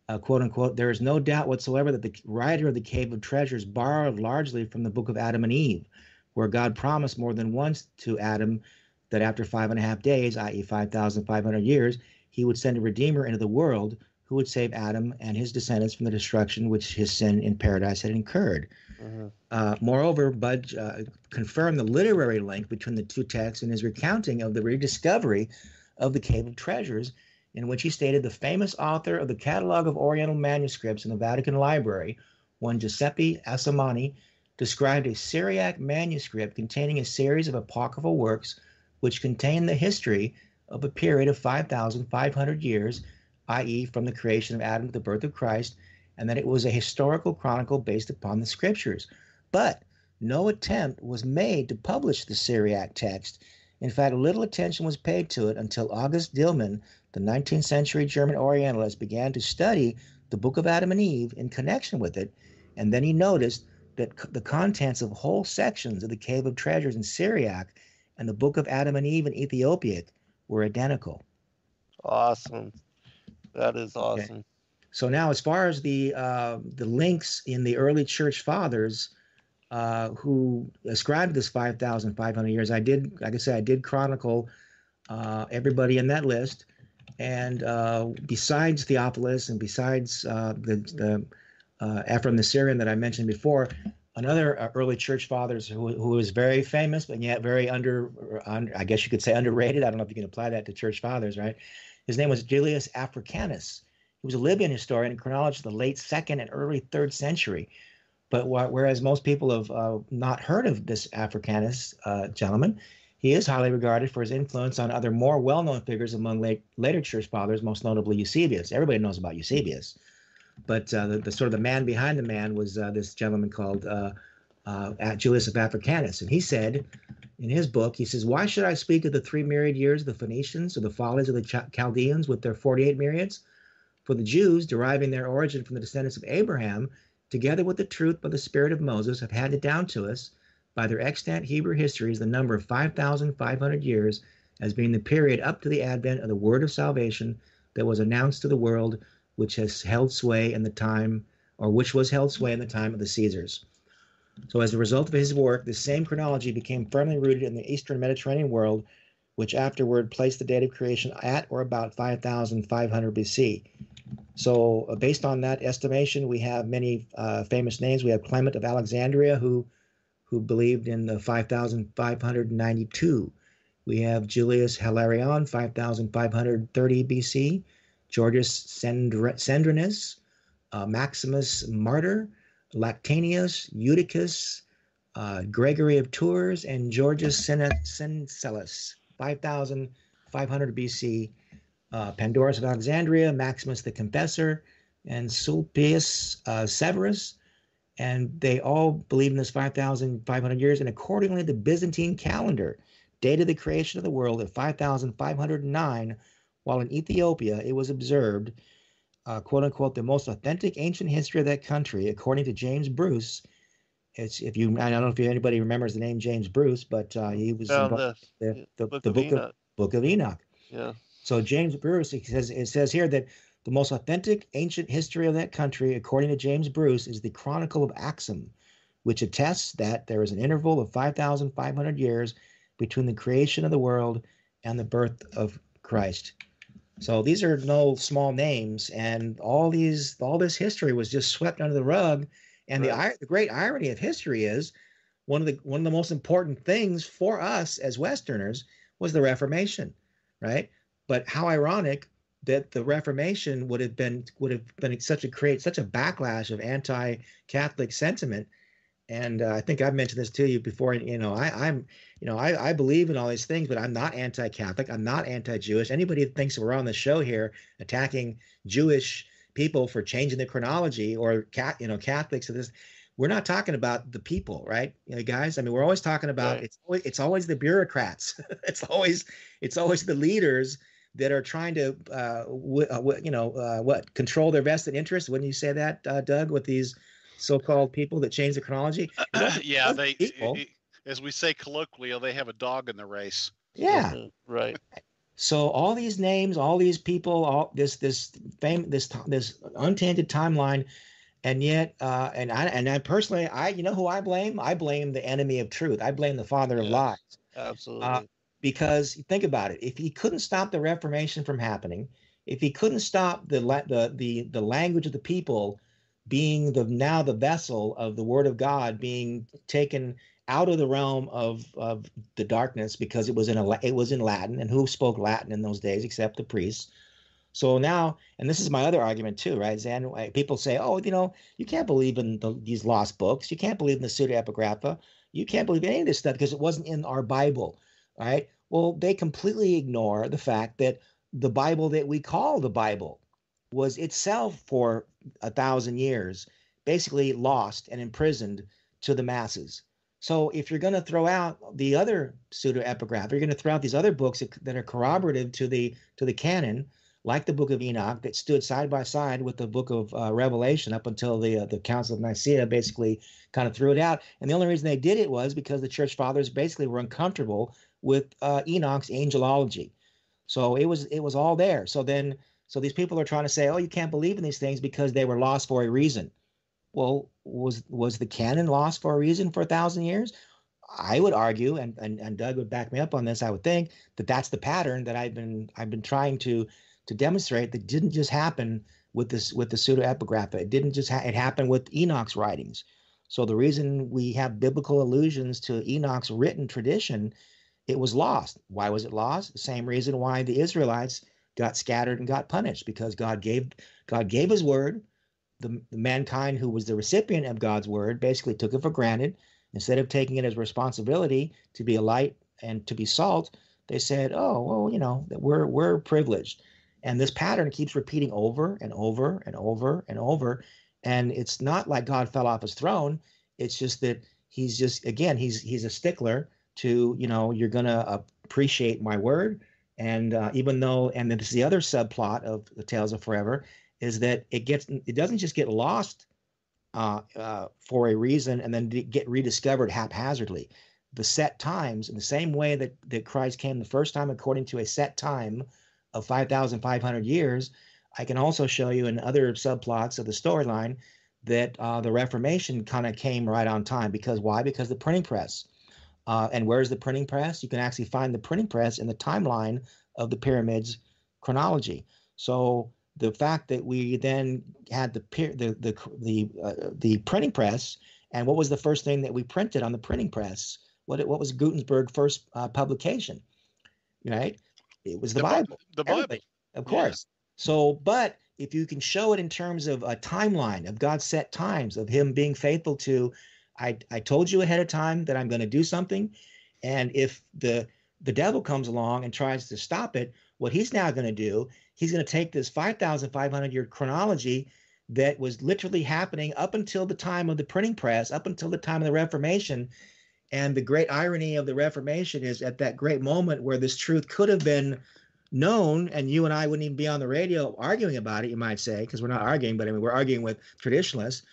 uh, quote unquote, there is no doubt whatsoever that the writer of the Cave of Treasures borrowed largely from the book of Adam and Eve, where God promised more than once to Adam that after five and a half days, i.e., 5,500 years, he would send a Redeemer into the world who would save Adam and his descendants from the destruction which his sin in paradise had incurred. hmm Uh, moreover, Budge uh, confirmed the literary link between the two texts in his recounting of the rediscovery of the Cave of Treasures, in which he stated the famous author of the Catalogue of Oriental Manuscripts in the Vatican Library, one Giuseppe Assemani, described a Syriac manuscript containing a series of apocryphal works which contain the history of a period of 5,500 years, i.e., from the creation of Adam to the birth of Christ, and that it was a historical chronicle based upon the scriptures. But no attempt was made to publish the Syriac text. In fact, little attention was paid to it until August Dillmann, the 19th century German Orientalist, began to study the Book of Adam and Eve in connection with it, and then he noticed that c- the contents of whole sections of the Cave of Treasures in Syriac and the Book of Adam and Eve in Ethiopic were identical. Awesome. That is awesome. Okay. So now, as far as the uh, the links in the early church fathers uh, who ascribed this five thousand five hundred years, I did, like I said, I did chronicle uh, everybody in that list, and uh, besides Theophilus and besides uh, the the uh, Ephraim the Syrian that I mentioned before, another uh, early church fathers who who was very famous but yet very under, under, I guess you could say underrated. I don't know if you can apply that to church fathers, right? His name was Julius Africanus. He was a Libyan historian and chronologist of the late second and early third century. But wh- whereas most people have uh, not heard of this Africanus uh, gentleman, he is highly regarded for his influence on other more well-known figures among late, later church fathers, most notably Eusebius. Everybody knows about Eusebius, but uh, the, the sort of the man behind the man was uh, this gentleman called uh, uh, Julius of Africanus, and he said in his book, he says, "Why should I speak of the three myriad years of the Phoenicians or the follies of the Ch- Chaldeans with their forty-eight myriads?" For the Jews, deriving their origin from the descendants of Abraham, together with the truth by the Spirit of Moses, have handed down to us, by their extant Hebrew histories, the number of 5,500 years as being the period up to the advent of the word of salvation that was announced to the world, which has held sway in the time, or which was held sway in the time of the Caesars. So, as a result of his work, this same chronology became firmly rooted in the Eastern Mediterranean world, which afterward placed the date of creation at or about 5,500 BC. So, uh, based on that estimation, we have many uh, famous names. We have Clement of Alexandria, who who believed in the 5,592. We have Julius Hilarion, 5,530 BC. Georgius Sendr- Sendrinus, uh, Maximus Martyr, Lactantius, Eutychus, uh, Gregory of Tours, and Georgius Syncellus, 5,500 BC uh, Pandorus of Alexandria, Maximus the Confessor, and Sulpius uh, Severus. And they all believe in this 5,500 years. And accordingly, the Byzantine calendar dated the creation of the world at 5,509, while in Ethiopia it was observed, uh, quote unquote, the most authentic ancient history of that country, according to James Bruce. It's if you, I don't know if anybody remembers the name James Bruce, but uh, he was Found the, the, the, Book the of book of, Enoch. book of Enoch. Yeah. So James Bruce says it says here that the most authentic ancient history of that country, according to James Bruce, is the Chronicle of Axum, which attests that there is an interval of 5,500 years between the creation of the world and the birth of Christ. So these are no small names, and all these all this history was just swept under the rug. And Right. the the great irony of history is one of the one of the most important things for us as Westerners was the Reformation, right? But how ironic that the Reformation would have been would have been such a create such a backlash of anti-Catholic sentiment. And uh, I think I've mentioned this to you before. You know, I, I'm, you know, I, I believe in all these things, but I'm not anti-Catholic. I'm not anti-Jewish. Anybody that thinks we're on the show here attacking Jewish people for changing the chronology or cat, you know, Catholics or this, we're not talking about the people, right? You know, guys. I mean, we're always talking about Right. it's always it's always the bureaucrats. it's always it's always the leaders that are trying to, uh, w- uh, w- you know, uh, what control their vested interests. Wouldn't you say that, uh, Doug, with these so-called people that change the chronology? It wasn't- it yeah, they, people. as we say colloquially, they have a dog in the race. yeah. Mhm. Right. So all these names, all these people, all this this fame, this this untainted timeline, and yet, uh, and I and I personally, I you know who I blame? I blame the enemy of truth. I blame the father of lies. Absolutely. Because think about it if he couldn't stop the reformation from happening if he couldn't stop the the the, the language of the people being the now the vessel of the word of god being taken out of the realm of of the darkness because it was in a it was in latin and who spoke latin in those days except the priests so now and this is my other argument too right zan people say oh you know you can't believe in the, these lost books you can't believe in the pseudo epigrapha. you can't believe any of this stuff because it wasn't in our bible right. Well, they completely ignore the fact that the Bible that we call the Bible was itself for a thousand years basically lost and imprisoned to the masses. So if you're going to throw out the other pseudo epigraph, you're going to throw out these other books that, are corroborative to the to the canon, like the Book of Enoch, that stood side by side with the Book of uh, Revelation up until the uh, the Council of Nicaea basically kind of threw it out. And the only reason they did it was because the church fathers basically were uncomfortable with uh, Enoch's angelology. So it was it was all there. So then so these people are trying to say, oh, you can't believe in these things because they were lost for a reason. Well, was was the canon lost for a reason for a thousand years? I would argue, and, and and Doug would back me up on this. I would think that that's the pattern that I've been I've been trying to to demonstrate that didn't just happen with this with the pseudo epigrapha. It didn't just ha- it happened with Enoch's writings. So the reason we have biblical allusions to Enoch's written tradition, it was lost. Why was it lost? The same reason why the Israelites got scattered and got punished because God gave God gave His word. The, the mankind who was the recipient of God's word basically took it for granted. Instead of taking it as responsibility to be a light and to be salt, they said, "Oh, well, you know, we're we're privileged." And this pattern keeps repeating over and over and over and over. And it's not like God fell off his throne. It's just that he's just again he's he's a stickler to you know you're gonna appreciate my word. And uh, even though and is the other subplot of the Tales of Forever is that it gets it doesn't just get lost uh, uh, for a reason and then get rediscovered haphazardly. The set times, in the same way that, that Christ came the first time according to a set time of 5,500 years, I can also show you in other subplots of the storyline that uh, the Reformation kind of came right on time. Because why? Because the printing press. Uh, and where's the printing press? You can actually find the printing press in the timeline of the pyramids chronology. So the fact that we then had the the the the uh, the printing press, and what was the first thing that we printed on the printing press? What what was Gutenberg's first uh, publication? Right, it was the, Bi- Bible. The Bible. Of Yeah. course. So, but if you can show it in terms of a timeline of God's set times of Him being faithful to, I I told you ahead of time that I'm going to do something, and if the the devil comes along and tries to stop it, what he's now going to do, he's going to take this 5,500 year chronology that was literally happening up until the time of the printing press, up until the time of the Reformation. And the great irony of the Reformation is at that great moment where this truth could have been known, and you and I wouldn't even be on the radio arguing about it, you might say, because we're not arguing, but I mean, we're arguing with traditionalists.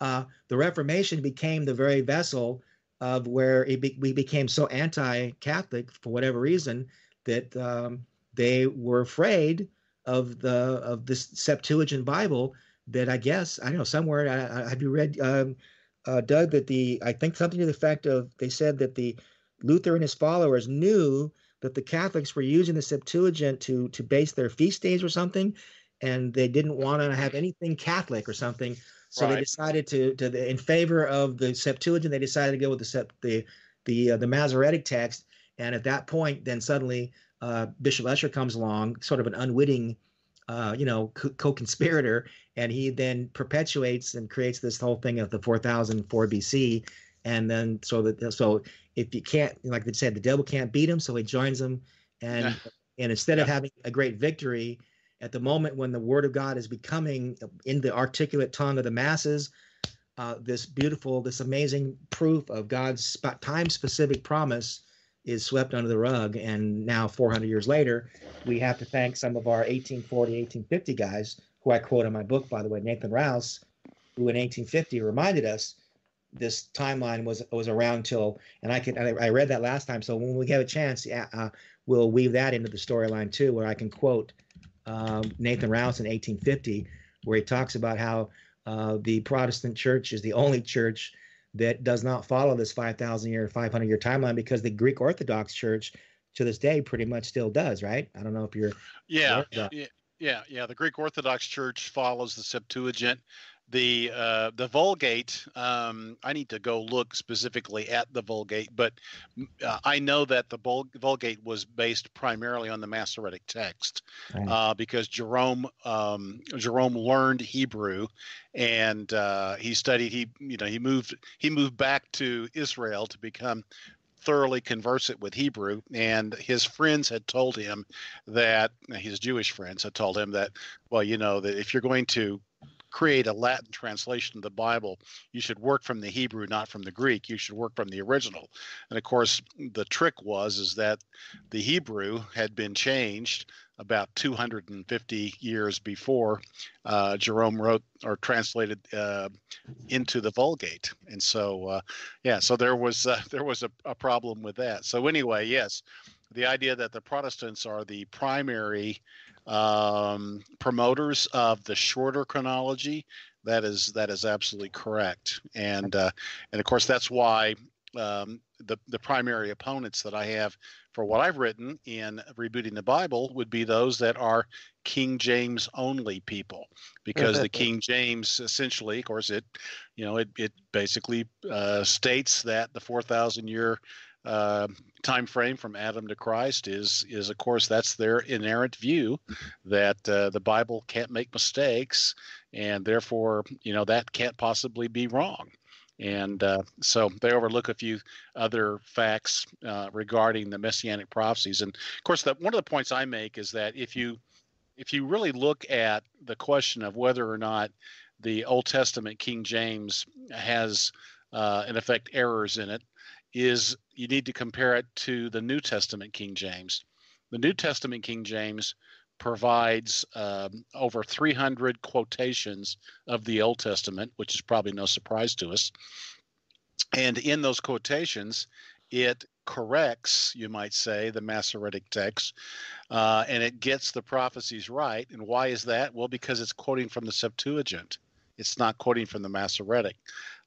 Uh, the Reformation became the very vessel of where be, we became so anti-Catholic for whatever reason that um, they were afraid of the of this Septuagint Bible that I guess I don't know somewhere. I, I, have you read um, uh, Doug, that the I think something to the effect of they said that the Luther and his followers knew that the Catholics were using the Septuagint to to base their feast days or something, and they didn't want to have anything Catholic or something. So Right. they decided to to in favor of the Septuagint. They decided to go with the Sept, the the uh, the Masoretic text. And at that point, then suddenly uh, Bishop Ussher comes along, sort of an unwitting, uh, you know, co- co-conspirator, and he then perpetuates and creates this whole thing of the 4004 BC. And then so that so if you can't, like they said, the devil can't beat him, so he joins them. And Yeah. and instead of having a great victory, at the moment when the word of God is becoming in the articulate tongue of the masses, uh, this beautiful, this amazing proof of God's time-specific promise is swept under the rug. And now, 400 years later, we have to thank some of our 1840, 1850 guys, who I quote in my book, by the way, Nathan Rouse, who in 1850 reminded us this timeline was was around till, and I can I, read that last time. So when we get a chance, uh, we'll weave that into the storyline too, where I can quote um, Nathan Rouse in 1850, where he talks about how uh, the Protestant church is the only church that does not follow this 5,000 year, 500 year timeline because the Greek Orthodox Church to this day pretty much still does, right? I don't know if you're. Yeah, Yeah. yeah, yeah, yeah. The Greek Orthodox Church follows the Septuagint. The uh, the Vulgate. Um, I need to go look specifically at the Vulgate, but uh, I know that the Vul- Vulgate was based primarily on the Masoretic text Right. uh, because Jerome um, Jerome learned Hebrew, and uh, he studied. He you know he moved he moved back to Israel to become thoroughly conversant with Hebrew, and his friends had told him that his Jewish friends had told him that, well, you know, that if you're going to create a Latin translation of the Bible, you should work from the Hebrew, not from the Greek. You should work from the original. And of course, the trick was is that the Hebrew had been changed about 250 years before uh, Jerome wrote or translated uh, into the Vulgate. And so, uh, yeah, so there was uh, there was a, a problem with that. So anyway, yes, the idea that the Protestants are the primary um, promoters of the shorter chronology that is that is absolutely correct. And uh, and of course that's why um, the the primary opponents that I have for what I've written in rebooting the Bible would be those that are King James only people, because the King James essentially, of course, it you know it it basically uh, states that the four thousand year uh, time frame from Adam to Christ is is of course that's their inerrant view that uh, the Bible can't make mistakes and therefore you know that can't possibly be wrong. And uh, so they overlook a few other facts uh, regarding the messianic prophecies. And of course the, one of the points I make is that if you if you really look at the question of whether or not the Old Testament King James has uh, in effect errors in it is you need to compare it to the New Testament King James. The New Testament King James provides um, over 300 quotations of the Old Testament, which is probably no surprise to us. And in those quotations, it corrects, you might say, the Masoretic text, uh, and it gets the prophecies right. And why is that? Well, because it's quoting from the Septuagint. It's not quoting from the Masoretic.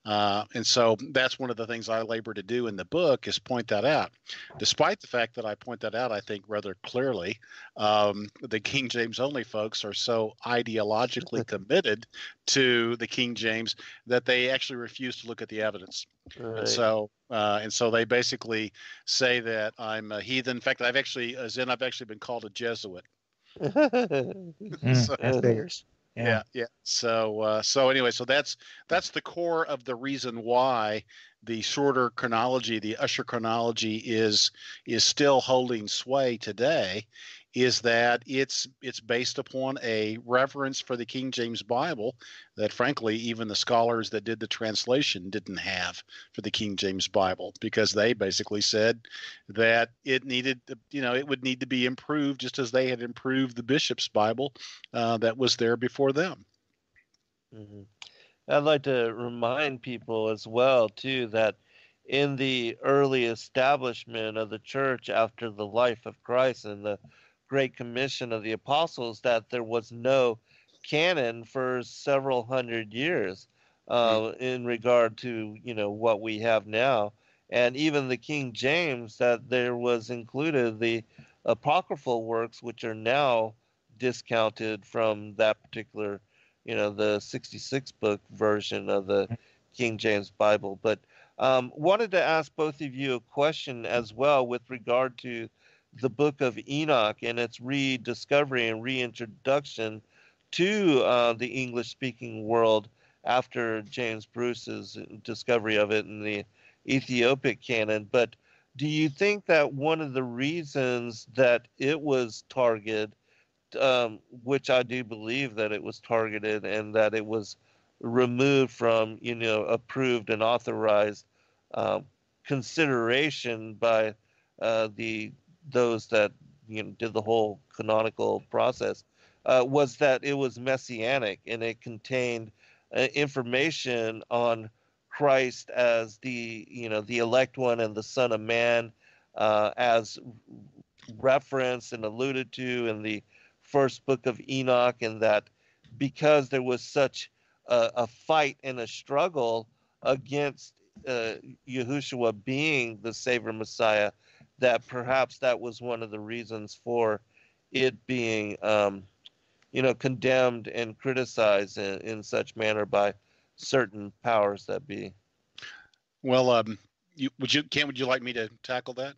Uh, and so that's one of the things I labor to do in the book is point that out. Despite the fact that I point that out, I think rather clearly, um, the King James only folks are so ideologically committed to the King James that they actually refuse to look at the evidence. Right. And so, uh, and so they basically say that I'm a heathen. In fact, I've actually, as in, I've actually been called a Jesuit. Mm, So- that figures. Yeah. Yeah so uh, so anyway so that's that's the core of the reason why the shorter chronology the Ussher chronology is is still holding sway today is that it's it's based upon a reverence for the King James Bible that frankly even the scholars that did the translation didn't have for the King James Bible because they basically said that it needed you know it would need to be improved just as they had improved the bishop's Bible uh, that was there before them. Mhm. I'd like to remind people as well too that in the early establishment of the church after the life of Christ and the great commission of the apostles that there was no canon for several hundred years uh, in regard to you know what we have now, and even the King James that there was included the apocryphal works, which are now discounted from that particular, you know, the 66 book version of the King James Bible. But um, wanted to ask both of you a question as well with regard to the book of Enoch and its rediscovery and reintroduction to uh, the English speaking world after James Bruce's discovery of it in the Ethiopic canon. But do you think that one of the reasons that it was targeted, um, which I do believe that it was targeted and that it was removed from, you know, approved and authorized uh, consideration by uh, the those that you know did the whole canonical process, uh, was that it was messianic and it contained uh, information on Christ as the you know the elect one and the Son of Man, uh, as referenced and alluded to in the first book of Enoch, and that because there was such a, a fight and a struggle against uh, Yahushua being the Savior Messiah, that perhaps that was one of the reasons for it being um, you know, condemned and criticized in, in such manner by certain powers that be. Well, um, you, would you, Ken, would you like me to tackle that?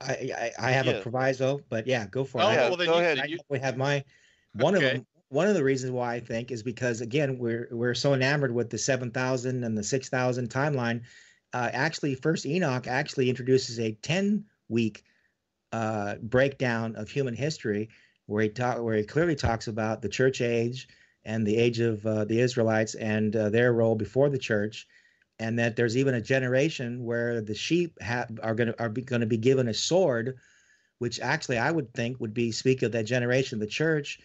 I I, I have Yeah. a proviso, but yeah, go for Oh, it. yeah, I, well, then go you- ahead. I you- have my one of Okay. them. One of the reasons why I think is because again we're we're so enamored with the seven thousand and the six thousand timeline. Uh, actually, First Enoch actually introduces a ten week uh, breakdown of human history, where he talk where he clearly talks about the church age and the age of uh, the Israelites and uh, their role before the church, and that there's even a generation where the sheep ha- are going to are going to be given a sword, which actually I would think would be speak of that generation the church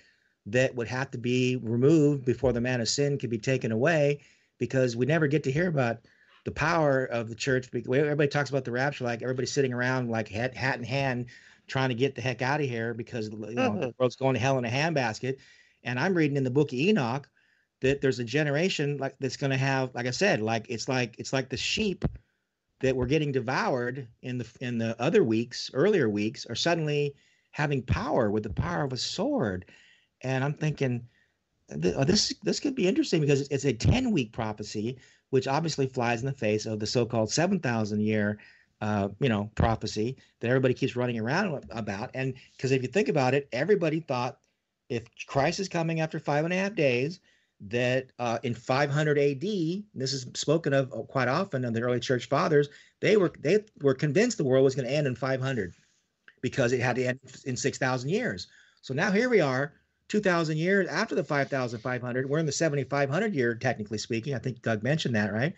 that would have to be removed before the man of sin could be taken away, because we never get to hear about the power of the church. Everybody talks about the rapture like everybody's sitting around like hat, hat in hand, trying to get the heck out of here because you know, the world's going to hell in a handbasket. And I'm reading in the book of Enoch that there's a generation like that's going to have, like I said, like it's like it's like the sheep that were getting devoured in the in the other weeks, earlier weeks, are suddenly having power with the power of a sword. And I'm thinking, uh, this this could be interesting because it's, it's a 10 week prophecy, which obviously flies in the face of the so-called 7,000 year, uh, you know, prophecy that everybody keeps running around about. And because if you think about it, everybody thought if Christ is coming after five and a half days, that uh, in 500 AD, this is spoken of uh, quite often in the early church fathers, they were they were convinced the world was going to end in 500 because it had to end in 6,000 years. So now here we are, 2,000 years after the 5,500. We're in the 7,500 year, technically speaking. I think Doug mentioned that, right?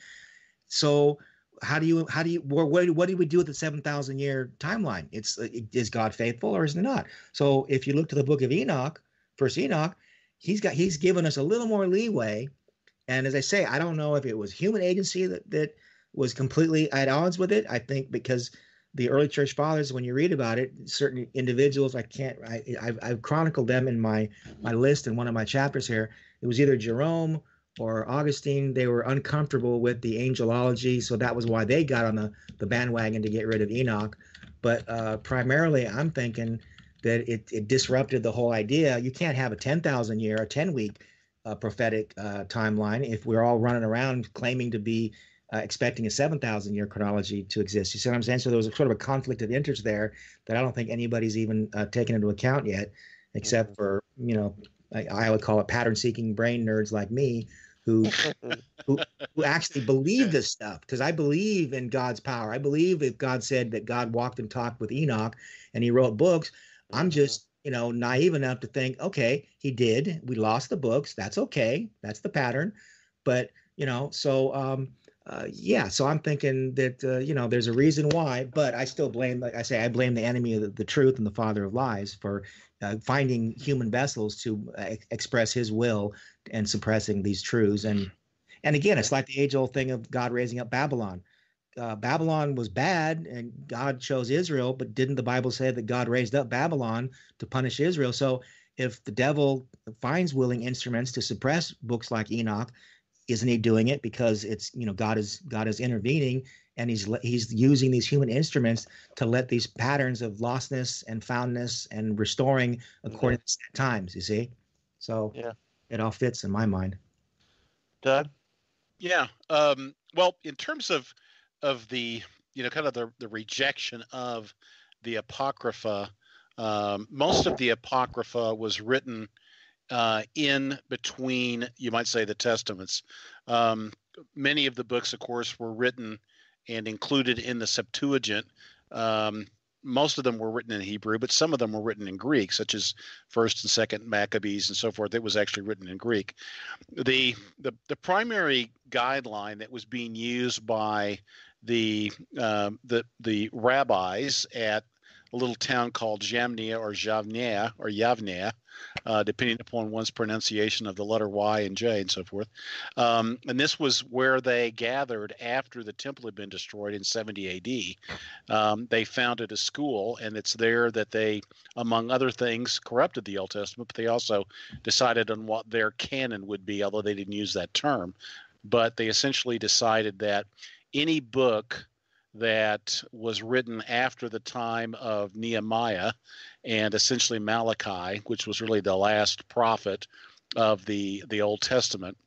So how do you how do you what what do- we do with the 7,000 year timeline? It's uh, is God faithful or is he not? So if you look to the book of Enoch, First Enoch, he's got he's given us a little more leeway. And as I say, I don't know if it was human agency that that was completely at odds with it. I think because the early church fathers, when you read about it, certain individuals, I can't, I, I've, I've chronicled them in my my list in one of my chapters here. It was either Jerome or Augustine. They were uncomfortable with the angelology, so that was why they got on the the bandwagon to get rid of Enoch. But uh, primarily, I'm thinking that it, it disrupted the whole idea. You can't have a 10,000 year, a 10 week uh, prophetic uh, timeline if we're all running around claiming to be uh, expecting a 7,000 year chronology to exist. You see what I'm saying? So there was a sort of a conflict of interest there that I don't think anybody's even uh, taken into account yet, except for, you know, I, I would call it pattern seeking brain nerds like me who who who actually believe this stuff because I believe in God's power. I believe if God said that God walked and talked with Enoch and he wrote books, I'm just, you know, naive enough to think, okay, he did. We lost the books. That's okay. That's the pattern. But, you know, so um uh, yeah, so I'm thinking that uh, you know there's a reason why, but I still blame, like I say, I blame the enemy of the, the truth and the father of lies for uh, finding human vessels to uh, ex- express His will and suppressing these truths. And and again, it's like the age-old thing of God raising up Babylon. Uh, Babylon was bad, and God chose Israel, but didn't the Bible say that God raised up Babylon to punish Israel? So if the devil finds willing instruments to suppress books like Enoch, isn't he doing it because it's you know God is God is intervening and he's he's using these human instruments to let these patterns of lostness and foundness and restoring according to times. You see, so Yeah. it all fits in my mind. Doug? Yeah. Um, well, in terms of of the you know kind of the the rejection of the apocrypha, um, most of the apocrypha was written uh, in between, you might say, the testaments. Um, many of the books, of course, were written and included in the Septuagint. Um, most of them were written in Hebrew, but some of them were written in Greek, such as First and Second Maccabees and so forth. It was actually written in Greek. The the the primary guideline that was being used by the um, the the rabbis at a little town called Jamnia or Javnia or Yavnia, uh, depending upon one's pronunciation of the letter Y and J and so forth. Um, and this was where they gathered after the temple had been destroyed in 70 AD. Um, they founded a school, and it's there that they, among other things, corrupted the Old Testament, but they also decided on what their canon would be, although they didn't use that term. But they essentially decided that any book that was written after the time of Nehemiah and essentially Malachi, which was really the last prophet of the the Old Testament,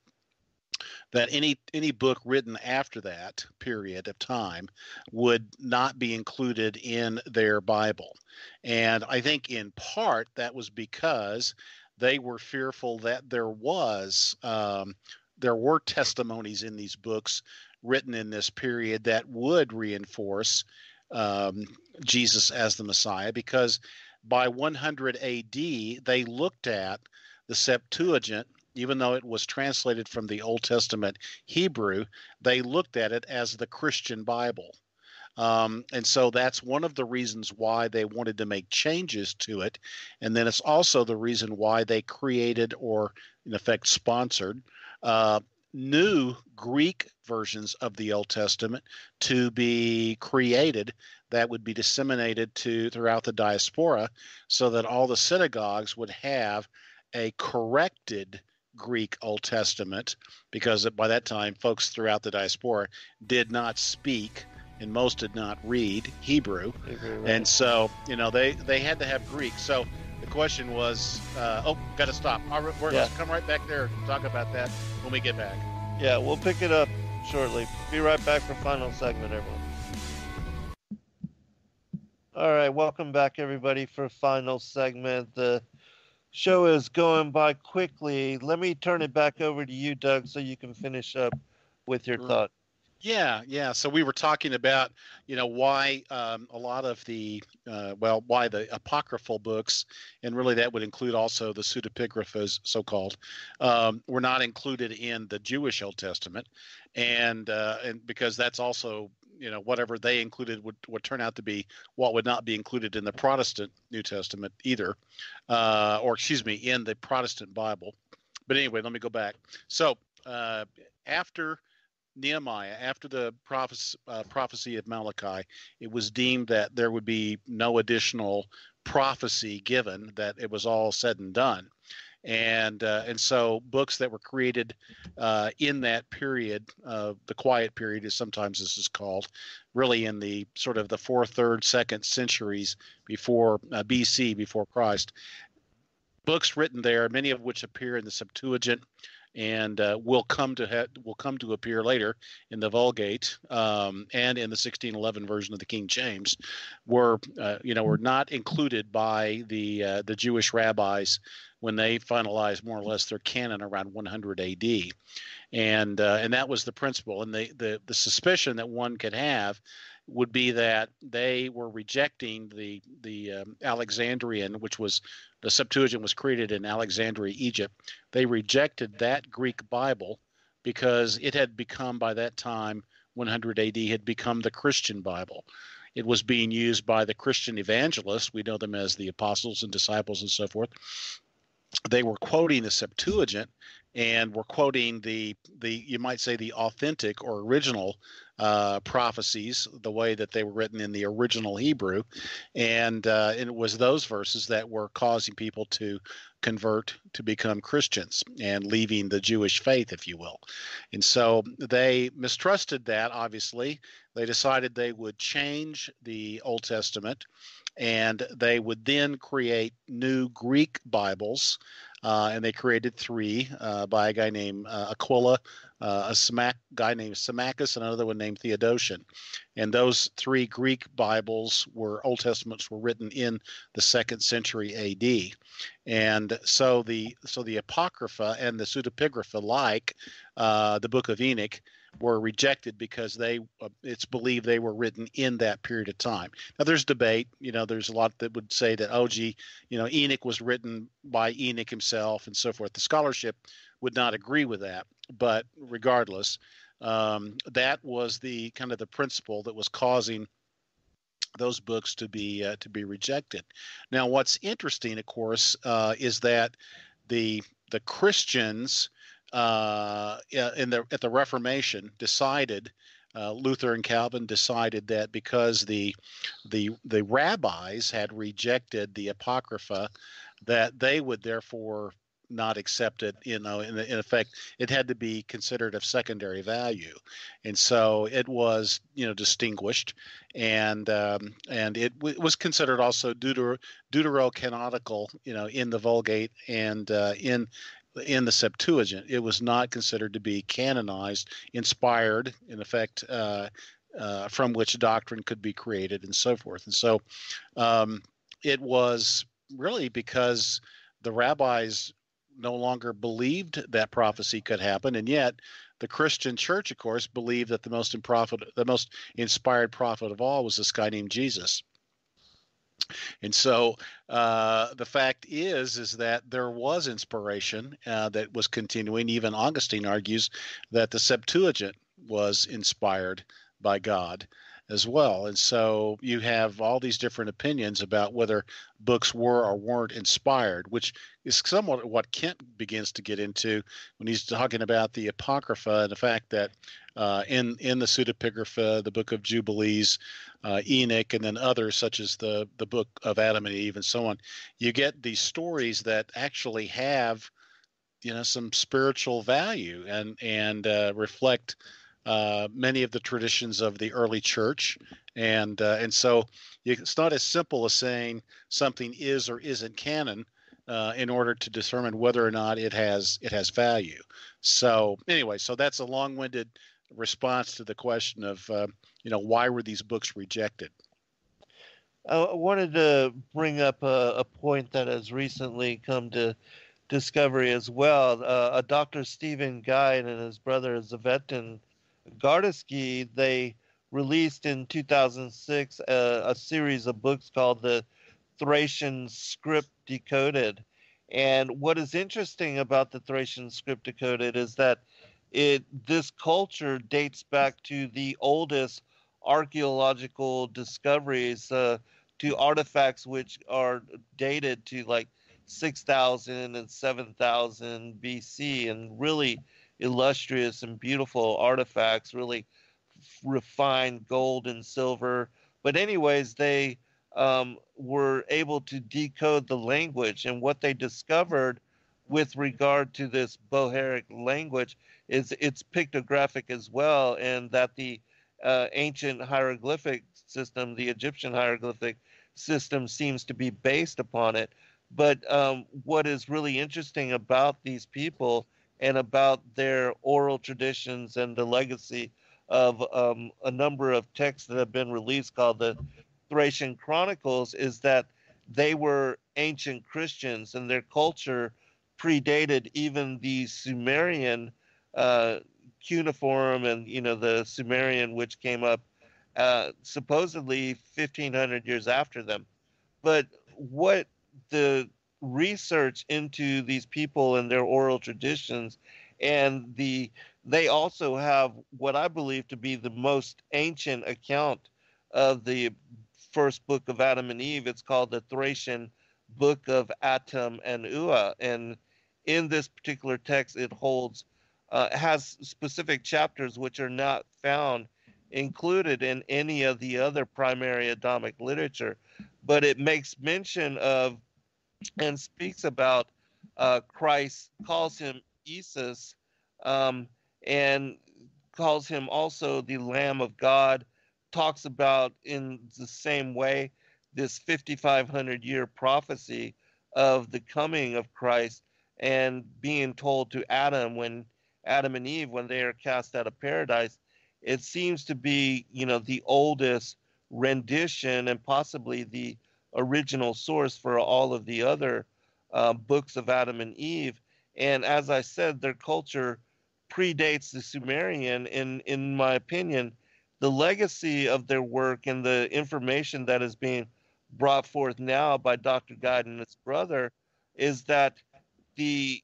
that any any book written after that period of time would not be included in their Bible. And I think in part that was because they were fearful that there was um, there were testimonies in these books written in this period that would reinforce um, Jesus as the Messiah because by 100 AD, they looked at the Septuagint, even though it was translated from the Old Testament Hebrew, they looked at it as the Christian Bible. Um, and so that's one of the reasons why they wanted to make changes to it. And then it's also the reason why they created or, in effect, sponsored uh, new Greek versions of the Old Testament to be created that would be disseminated to throughout the diaspora so that all the synagogues would have a corrected Greek Old Testament because by that time folks throughout the diaspora did not speak and most did not read Hebrew. And so you know they they had to have Greek. So the question was uh, oh got to stop we're, Yeah. let's come right back there and talk about that when we get back. Yeah, we'll pick it up shortly. Be right back for final segment, everyone. All right, welcome back, everybody, for final segment. The show is going by quickly. Let me turn it back over to you, Doug, so you can finish up with your thought. Yeah, yeah. So we were talking about, you know, why um, a lot of the, uh, well, why the apocryphal books, and really that would include also the pseudepigraphas, so-called, um, were not included in the Jewish Old Testament, and uh, and because that's also, you know, whatever they included would would turn out to be what would not be included in the Protestant New Testament either, uh, or excuse me, in the Protestant Bible. But anyway, let me go back. So uh, after Nehemiah, after the prophecy, uh, prophecy of Malachi, it was deemed that there would be no additional prophecy given; that it was all said and done, and uh, and so books that were created uh, in that period, uh, the quiet period, is sometimes this is called, really in the sort of the fourth, third, second centuries before uh, BC, before Christ. Books written there, many of which appear in the Septuagint and uh, will come to ha- will come to appear later in the Vulgate um, and in the 1611 version of the King James, were uh, you know were not included by the uh, the Jewish rabbis when they finalized more or less their canon around 100 A.D. and uh, and that was the principle. And the the the suspicion that one could have would be that they were rejecting the the um, Alexandrian, which was the Septuagint was created in Alexandria, Egypt. They rejected that Greek Bible because it had become by that time 100 AD had become the Christian Bible. It was being used by the Christian evangelists. We know them as the apostles and disciples and so forth. They were quoting the Septuagint and were quoting the the you might say the authentic or original uh, prophecies the way that they were written in the original Hebrew, and, uh, and it was those verses that were causing people to convert to become Christians and leaving the Jewish faith, if you will. And so they mistrusted that, obviously. They decided they would change the Old Testament and they would then create new Greek Bibles. Uh, and they created three uh, by a guy named uh, Aquila, uh, a guy named Symmachus, and another one named Theodotion. And those three Greek Bibles were Old Testaments were written in the second century A.D. And so the so the Apocrypha and the Pseudepigrapha, like uh, the Book of Enoch, were rejected because they uh, it's believed they were written in that period of time. Now there's debate, you know, there's a lot that would say that oh gee, you know, Enoch was written by Enoch himself and so forth. The scholarship would not agree with that, but regardless, um, that was the kind of the principle that was causing those books to be uh, to be rejected. Now, what's interesting, of course, uh, is that the the Christians uh, in the at the Reformation decided. Uh, Luther and Calvin decided that because the the the rabbis had rejected the apocrypha, that they would therefore not accept it. You know, in, in effect, it had to be considered of secondary value, and so it was you know distinguished, and um, and it w- was considered also deuter- deuterocanonical. You know, in the Vulgate and uh, in in the Septuagint. It was not considered to be canonized, inspired, in effect, uh, uh, from which doctrine could be created, and so forth. And so um, it was really because the rabbis no longer believed that prophecy could happen, and yet the Christian church, of course, believed that the most, prophet, the most inspired prophet of all was this guy named Jesus. And so uh, the fact is, is that there was inspiration uh, that was continuing. Even Augustine argues that the Septuagint was inspired by God as well. And so you have all these different opinions about whether books were or weren't inspired, which is somewhat what Kent begins to get into when he's talking about the Apocrypha and the fact that uh, in in the Pseudepigrapha, the Book of Jubilees, uh, Enoch, and then others such as the the Book of Adam and Eve, and so on, you get these stories that actually have, you know, some spiritual value and and uh, reflect uh, many of the traditions of the early church, and uh, and so it's not as simple as saying something is or isn't canon. Uh, in order to determine whether or not it has it has value. So anyway, so that's a long-winded response to the question of uh, you know why were these books rejected. I wanted to bring up a, a point that has recently come to discovery as well. Uh, a Dr. Stephen Guide and his brother Zvetan Gardsky, they released in 2006 a, a, series of books called the Thracian Script Decoded. And what is interesting about the Thracian Script Decoded is that it this culture dates back to the oldest archaeological discoveries uh, to artifacts which are dated to like 6000 and 7000 BC and really illustrious and beautiful artifacts, really refined gold and silver. But, anyways, they um, were able to decode the language. And what they discovered with regard to this Bohairic language is it's pictographic as well, and that the uh, ancient hieroglyphic system, the Egyptian hieroglyphic system, seems to be based upon it. But um, what is really interesting about these people and about their oral traditions and the legacy of um, a number of texts that have been released called the Thracian Chronicles is that they were ancient Christians and their culture predated even the Sumerian uh, cuneiform and you know the Sumerian which came up uh, supposedly 1500 years after them. But what the research into these people and their oral traditions. And the they also have what I believe to be the most ancient account of the first book of Adam and Eve. It's called the Thracian Book of Atum and Ua, and in this particular text, it holds uh, has specific chapters which are not found included in any of the other primary Adamic literature, but it makes mention of and speaks about uh, Christ, calls him Isus, um, and calls him also the Lamb of God, talks about in the same way this 5,500 year prophecy of the coming of Christ and being told to Adam when Adam and Eve, when they are cast out of paradise, it seems to be, you know, the oldest rendition and possibly the original source for all of the other uh, books of Adam and Eve. And as I said, their culture predates the Sumerian. In in my opinion, the legacy of their work and the information that is being brought forth now by Dr. Guide and his brother is that the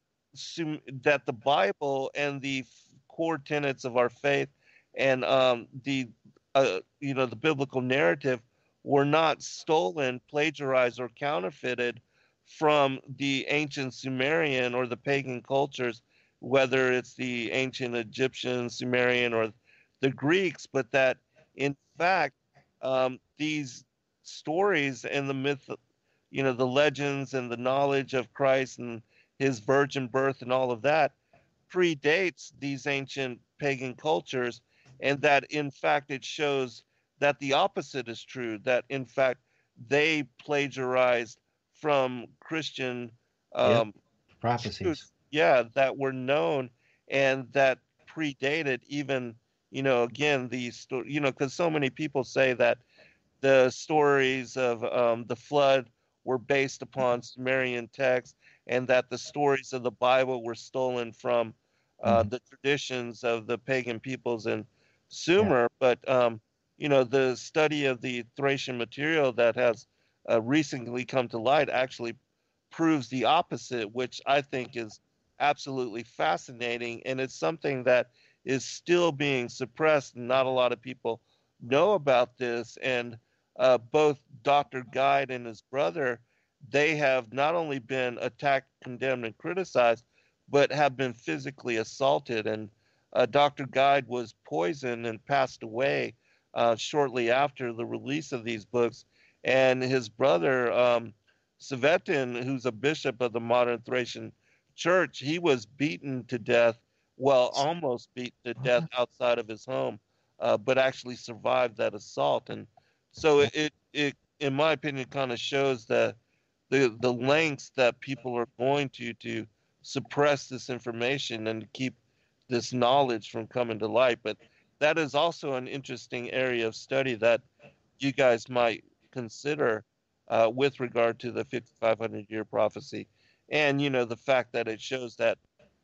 that the Bible and the core tenets of our faith and um, the uh, you know the biblical narrative were not stolen, plagiarized, or counterfeited from the ancient Sumerian or the pagan cultures, whether it's the ancient Egyptian, Sumerian, or the Greeks, but that in fact um, these stories and the myth, you know, the legends and the knowledge of Christ and his virgin birth and all of that predates these ancient pagan cultures, and that in fact it shows that the opposite is true, that in fact they plagiarized from Christian um, yep. prophecies. Yeah, that were known and that predated even, you know, again, these, you know, because so many people say that the stories of um, the flood were based upon Sumerian texts, and that the stories of the Bible were stolen from uh, mm-hmm. the traditions of the pagan peoples in Sumer. Yeah. But um, you know, the study of the Thracian material that has uh, recently come to light actually proves the opposite, which I think is absolutely fascinating, and it's something that is still being suppressed, not a lot of people know about this. And uh, both Dr. Guide and his brother, they have not only been attacked, condemned, and criticized, but have been physically assaulted. And uh, Dr. Guide was poisoned and passed away uh, shortly after the release of these books. And his brother, um, Savetin, who's a bishop of the modern Thracian church, he was beaten to death, well, almost beaten to death outside of his home, uh, but actually survived that assault. And so it, it, in my opinion, kind of shows that the the lengths that people are going to to suppress this information and to keep this knowledge from coming to light. But that is also an interesting area of study that you guys might consider uh, with regard to the 5500 year prophecy and you know the fact that it shows that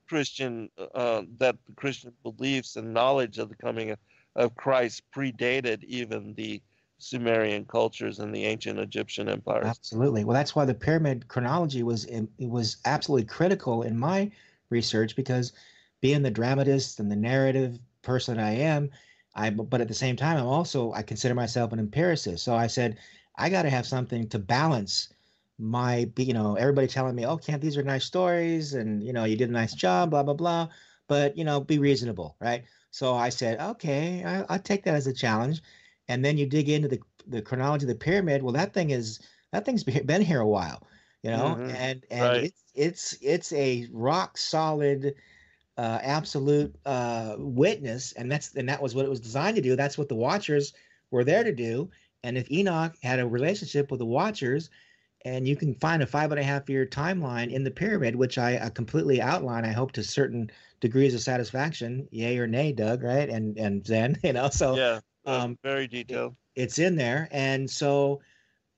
christian uh, that the christian beliefs and knowledge of the coming of, of christ predated even the Sumerian cultures and the ancient Egyptian empires. Absolutely. Well, that's why the pyramid chronology was it was absolutely critical in my research because being the dramatist and the narrative person I am, I but at the same time I'm also I consider myself an empiricist. So I said I got to have something to balance my you know everybody telling me oh Kent these are nice stories and you know you did a nice job blah blah blah but you know be reasonable right so i said okay I, i'll take that as a challenge and then you dig into the the chronology of the pyramid well that thing is that thing's been here a while you know mm-hmm. and and right. it's it's it's a rock solid uh, absolute uh, witness and that's and that was what it was designed to do that's what the watchers were there to do and if enoch had a relationship with the watchers and you can find a five and a half year timeline in the pyramid which i, I completely outline i hope to certain degrees of satisfaction yay or nay doug right and and zen you know so yeah um, very detailed. It's in there, and so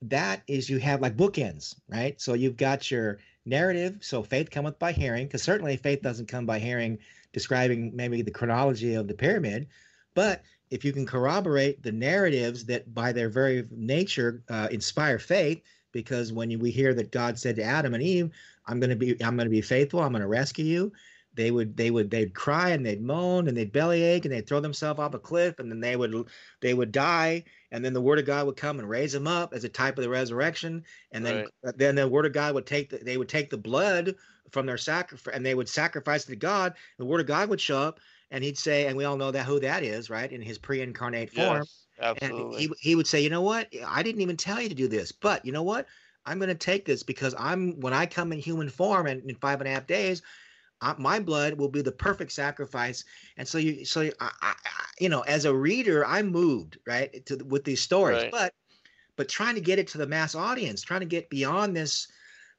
that is you have like bookends, right? So you've got your narrative. So faith cometh by hearing, because certainly faith doesn't come by hearing describing maybe the chronology of the pyramid, but if you can corroborate the narratives that by their very nature uh, inspire faith because when we hear that god said to adam and eve i'm going to be i'm going to be faithful i'm going to rescue you they would they would they'd cry and they'd moan and they'd bellyache and they'd throw themselves off a cliff and then they would they would die and then the word of God would come and raise them up as a type of the resurrection and then right. Uh, then the word of God would take the, they would take the blood from their sacrifice and they would sacrifice to God the word of God would show up and he'd say, and we all know that who that is, right? In his pre-incarnate form, Yes, absolutely. and he he would say, you know what? I didn't even tell you to do this, but you know what? I'm going to take this because I'm when I come in human form and in five and a half days, I, my blood will be the perfect sacrifice. And so you, so I, I, I- you know, as a reader, I'm moved right to with these stories, Right. but but trying to get it to the mass audience, trying to get beyond this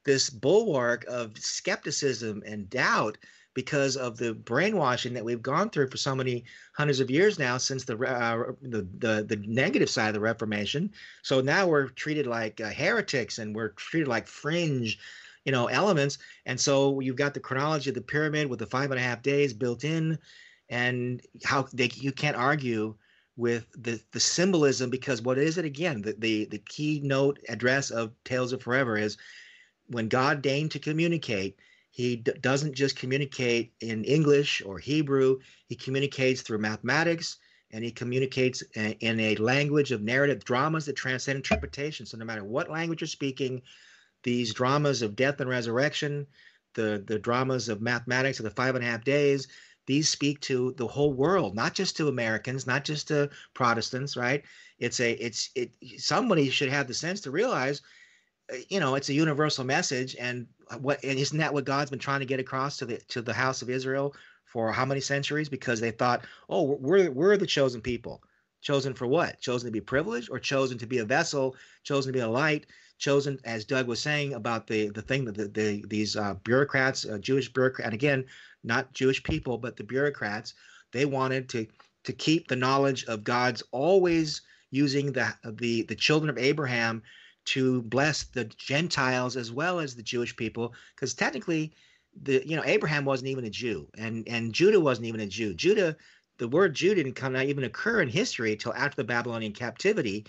this bulwark of skepticism and doubt because of the brainwashing that we've gone through for so many hundreds of years now since the uh, the, the the negative side of the Reformation. So now we're treated like uh, heretics and we're treated like fringe, you know, elements. And so you've got the chronology of the pyramid with the five and a half days built in, and how they you can't argue with the the symbolism because what is it again? The the the keynote address of Tales of Forever is when God deigned to communicate. He d- doesn't just communicate in English or Hebrew. He communicates through mathematics and he communicates a- in a language of narrative dramas that transcend interpretation. So no matter what language you're speaking, these dramas of death and resurrection, the the dramas of mathematics of the five and a half days, these speak to the whole world, not just to Americans, not just to Protestants, right? It's a it's it somebody should have the sense to realize uh, you know it's a universal message and what and isn't that what god's been trying to get across to the to the house of israel for how many centuries? Because they thought oh we're we're the chosen people. Chosen for what? Chosen to be privileged or chosen to be a vessel? Chosen to be a light chosen as doug was saying about the the thing that the, the these uh, bureaucrats uh, jewish bureaucrats and again not jewish people but the bureaucrats they wanted to to keep the knowledge of god's always using the the the children of abraham to bless the Gentiles as well as the Jewish people, because technically, the you know Abraham wasn't even a Jew, and and Judah wasn't even a Jew. Judah, the word Jew didn't come out even occur in history until after the Babylonian captivity,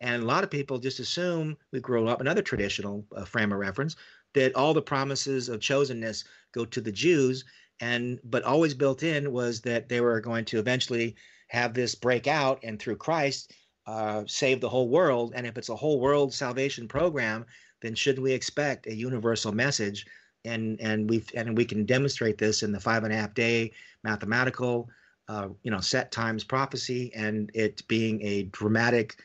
and a lot of people just assume we grow up another traditional uh, frame of reference that all the promises of chosenness go to the Jews, and but always built in was that they were going to eventually have this break out, and through Christ uh, save the whole world. And if it's a whole world salvation program, then shouldn't we expect a universal message? And and we and we can demonstrate this in the five and a half day mathematical, uh, you know, set times prophecy, and it being a dramatic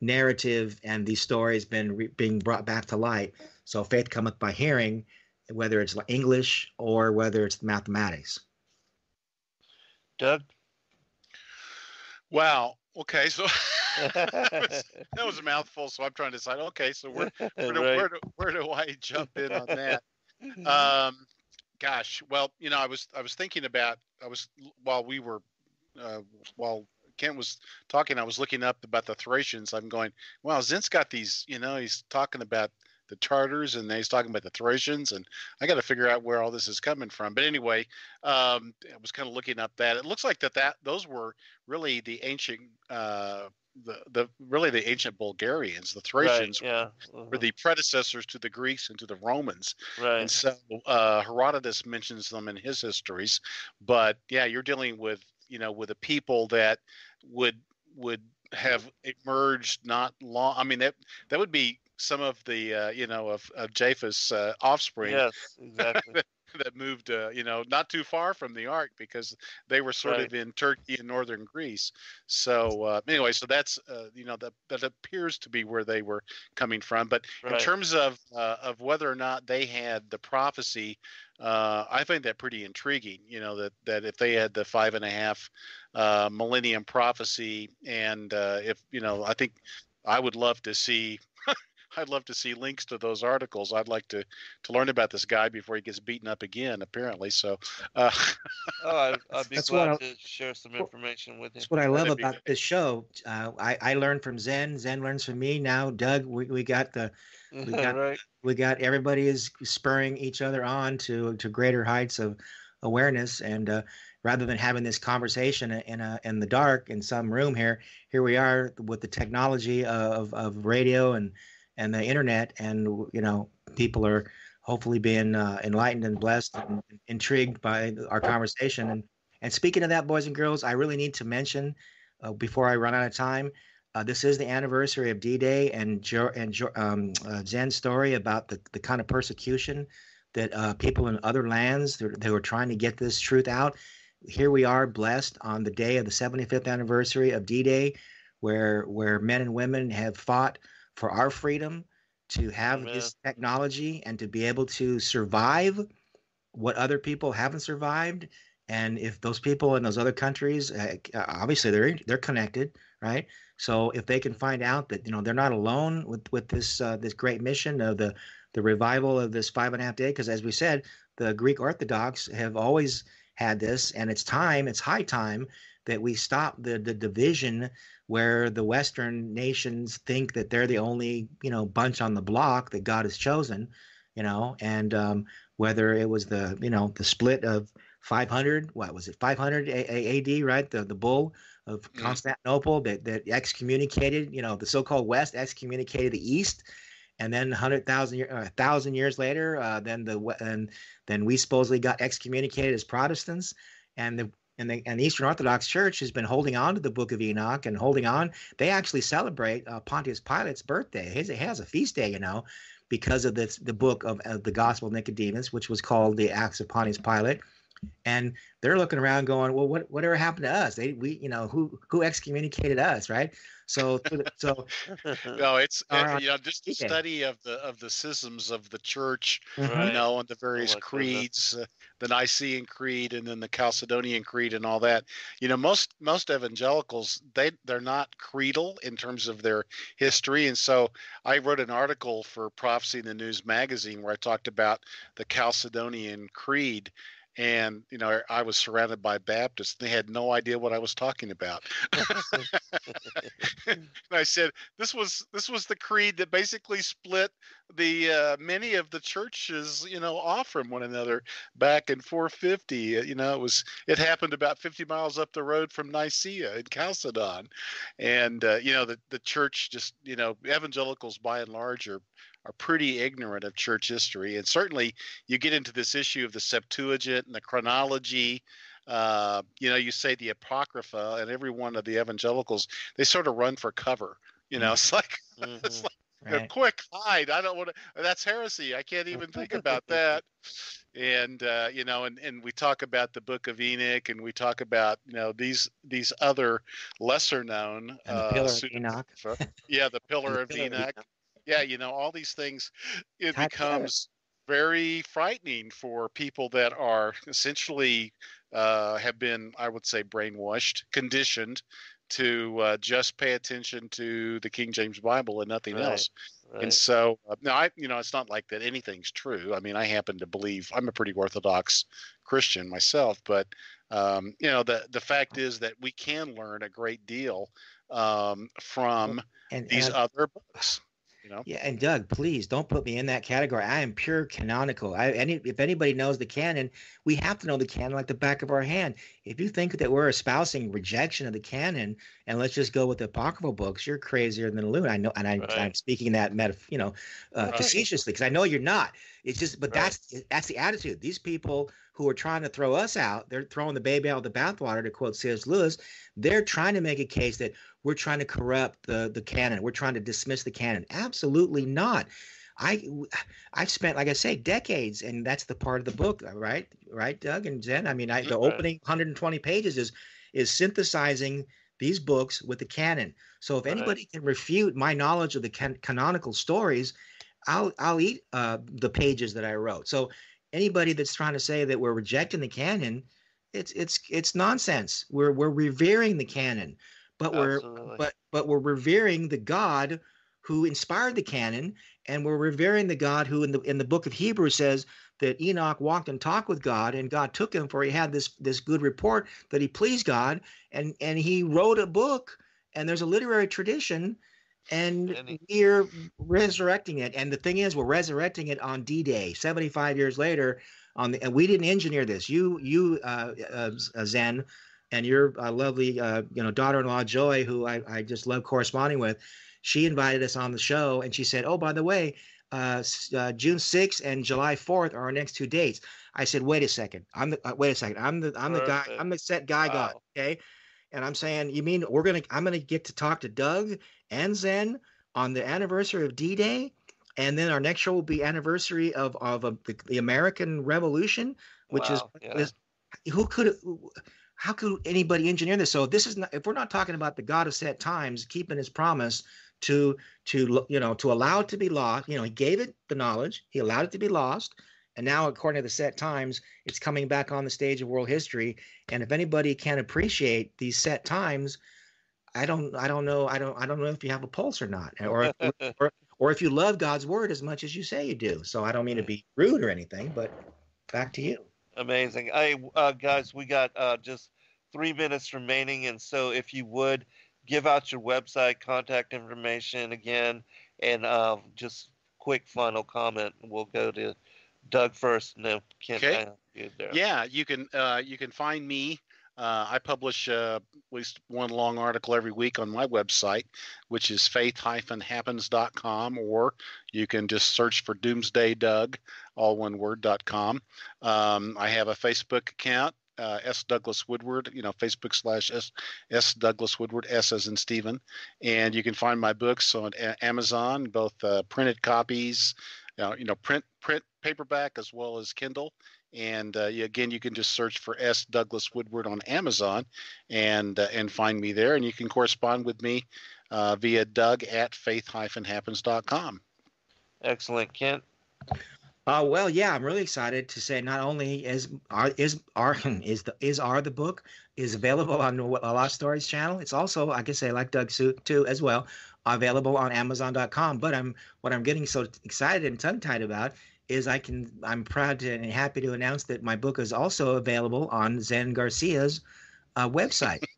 narrative, and these stories been re- being brought back to light. So faith cometh by hearing, whether it's English or whether it's mathematics. Doug? Wow. Okay. So that, was, that was a mouthful. So I'm trying to decide. Okay. So where where do, Right. where, do, where do I jump in on that? Um, gosh. Well, you know, I was I was thinking about I was while we were uh, while Kent was talking, I was looking up about the Thracians. I'm going, wow, Zen's got these. You know, he's talking about the Tartars and he's talking about the Thracians, and I got to figure out where all this is coming from. But anyway, um, I was kind of looking up that it looks like that that those were really the ancient. Uh, the, the really the ancient Bulgarians, the Thracians, Right, yeah. were the predecessors to the Greeks and to the Romans. right. And so uh, Herodotus mentions them in his histories. But yeah, you're dealing with you know with a people that would would have emerged not long. I mean that that would be some of the uh, you know of, of Japheth's uh, offspring Yes, exactly. that moved uh, you know not too far from the ark because they were sort Right. of in Turkey and northern Greece. So uh, anyway, so that's uh, you know that that appears to be where they were coming from. But in terms of uh, of whether or not they had the prophecy, uh, I find that pretty intriguing. You know that that if they had the five and a half uh, millennium prophecy, and uh, if you know, I think I would love to see. I'd love to see links to those articles. I'd like to to learn about this guy before he gets beaten up again. Apparently, so uh, Oh, I'd, I'd be That's glad I- to share some information with him. That's what I love about this show. Uh, I, I learn from Zen. Zen learns from me. Now, Doug, we, we got the we got- right. we got everybody is spurring each other on to to greater heights of awareness and uh, rather than having this conversation in a in the dark in some room here here we are with the technology of of radio and and the internet and you know people are hopefully being uh, enlightened and blessed and intrigued by our conversation and and speaking of that boys and girls i really need to mention uh, before i run out of time uh, this is the anniversary of D-Day and jo- and jo- um, uh, Zen's story about the, the kind of persecution that uh, people in other lands they were trying to get this truth out. here we are blessed on the day of the 75th anniversary of D-Day, where where men and women have fought for our freedom to have Amen. this technology and to be able to survive what other people haven't survived. And if those people in those other countries, uh, obviously they're they're connected, right? So if they can find out that you know they're not alone with with this uh, this great mission of the the revival of this five and a half day, because as we said, the Greek Orthodox have always had this, and it's time, it's high time that we stop the the division where the Western nations think that they're the only you know bunch on the block that God has chosen, you know, and um, whether it was the you know the split of 500, what was it, 500 A- A- AD, right? The the bull of Mhm. Constantinople that that excommunicated, you know, the so-called West excommunicated the East, and then 100,000 year, uh, thousand years later, uh, then the and then we supposedly got excommunicated as Protestants, and the and the, and the Eastern Orthodox Church has been holding on to the Book of Enoch and holding on. They actually celebrate uh, Pontius Pilate's birthday. His, it has a feast day, you know, because of this the book of, of the Gospel of Nicodemus, which was called the Acts of Pontius Pilate. And they're looking around, going, "Well, what whatever happened to us? They we you know who who excommunicated us, right?" So so No, it's uh, you know just a Okay. study of the of the schisms of the church, mhm. You know, and the various my goodness. creeds, uh, the Nicene Creed, and then the Chalcedonian Creed, and all that. You know, most most evangelicals they they're not creedal in terms of their history, and so I wrote an article for Prophecy in the News magazine where I talked about the Chalcedonian Creed. And you know, I was surrounded by Baptists. They had no idea what I was talking about. and I said, "This was this was the creed that basically split the uh, many of the churches, you know, off from one another back in 450. Uh, You know, it was it happened about 50 miles up the road from Nicaea in Chalcedon, and uh, you know the the church just you know evangelicals by and large are are pretty ignorant of church history, and certainly you get into this issue of the Septuagint and the chronology. Uh, you know, you say the Apocrypha, and every one of the evangelicals they sort of run for cover. You know, it's like it's Mhm. like you know, quick hide. I don't want to. That's heresy. I can't even think about that. And uh, you know, and, and we talk about the Book of Enoch, and we talk about you know these these other lesser known. The uh, Pillar of Enoch. yeah, the Pillar the Pillar of Enoch. Yeah, you know, all these things. It becomes very frightening for people that are essentially uh, have been, I would say, brainwashed, conditioned to uh, just pay attention to the King James Bible and nothing Right. else. Right. And so, uh, now I, you know, it's not like that anything's true. I mean, I happen to believe I'm a pretty orthodox Christian myself, but um, you know, the the fact is that we can learn a great deal um, from And, these and other books. You know, Yeah, and Doug, please don't put me in that category. I am pure canonical. I any if anybody knows the canon, we have to know the canon like the back of our hand. If you think that we're espousing rejection of the canon and let's just go with the apocryphal books, you're crazier than a loon. I know, and I, I'm Right. speaking that meta, you know, uh, Right. facetiously because I know you're not. It's just, but Right. that's that's the attitude. These people who are trying to throw us out, they're throwing the baby out with the bathwater. To quote C.S. Lewis, they're trying to make a case that we're trying to corrupt the the canon. We're trying to dismiss the canon. Absolutely not. I I've spent, like I say, decades, and that's the part of the book, uh, right? Right, Doug and Zen. I mean, I, the opening 120 pages is is synthesizing these books with the canon. So if Right. anybody can refute my knowledge of the can- canonical stories, I'll I'll eat uh, the pages that I wrote. So anybody that's trying to say that we're rejecting the canon, it's it's it's nonsense. We're we're revering the canon, but we're but but we're revering the God who inspired the canon, and we're revering the God who in the in the book of Hebrews says that Enoch walked and talked with God, and God took him for he had this this good report that he pleased God, and and he wrote a book, and there's a literary tradition, and And we're resurrecting it. And the thing is, we're resurrecting it on D-Day, 75 years later. On the and we didn't engineer this. You you uh, uh, Zen and your uh, lovely uh, you know daughter-in-law Joy, who I, I just love corresponding with, she invited us on the show, and she said, "Oh, by the way, uh, uh, June 6th and July 4th are our next two dates." I said, "Wait a second. I'm the uh, wait a second. I'm the I'm the guy. I'm the set guy God. Wow. Okay." And I'm saying, you mean we're gonna? I'm gonna get to talk to Doug and Zen on the anniversary of D-Day, and then our next show will be anniversary of of, of the, the American Revolution, which is yeah. is who could how could anybody engineer this? So this is not if we're not talking about the God of set times keeping his promise to to you know to allow it to be lost. You know, he gave it the knowledge, he allowed it to be lost, and now according to the set times, it's coming back on the stage of world history. And if anybody can appreciate these set times, I don't I don't know I don't I don't know if you have a pulse or not, or or, or if you love God's word as much as you say you do. So I don't mean to be rude or anything, but back to you. Amazing. Hey, uh, guys, we got uh, just three minutes remaining, and so if you would give out your website, contact information again, and uh, just quick final comment. We'll go to Doug first, and then Kent. Okay. You there. Yeah, you can uh, you can find me. Uh, I publish uh, at least one long article every week on my website, which is faith-happens.com, or you can just search for Doomsday Doug, all one word, com. Um, I have a Facebook account, uh, S. Douglas Woodward, you know, Facebook slash S. S. Douglas Woodward, S as in Stephen. And you can find my books on A- Amazon, both uh, printed copies, uh, you know, print, print, paperback, as well as Kindle. And uh, again, you can just search for S. Douglas Woodward on Amazon, and uh, and find me there. And you can correspond with me uh, via Doug at faith-happens.com. Excellent, Kent. Uh, well, yeah, I'm really excited to say not only is our is our is the is our the book is available on the A Lost Stories channel. It's also, I can say, like Doug Suit too, as well, available on Amazon.com. But I'm what I'm getting so excited and tongue tied about is I can I'm proud to and happy to announce that my book is also available on Zen Garcia's uh, website.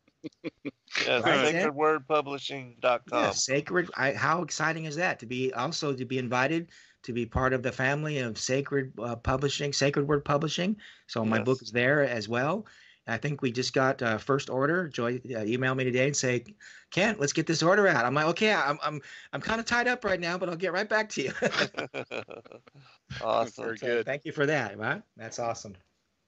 Yeah, Right, sacredwordpublishing.com. Yeah, sacred. I, how exciting is that to be also to be invited to be part of the family of Sacred uh, Publishing, Sacred Word Publishing. So my book is there as well. I think we just got uh, first order. Joy uh, emailed me today and say, "Kent, let's get this order out." I'm like, "Okay, I'm I'm I'm kind of tied up right now, but I'll get right back to you." awesome. Very So good. Thank you for that. Right? That's awesome.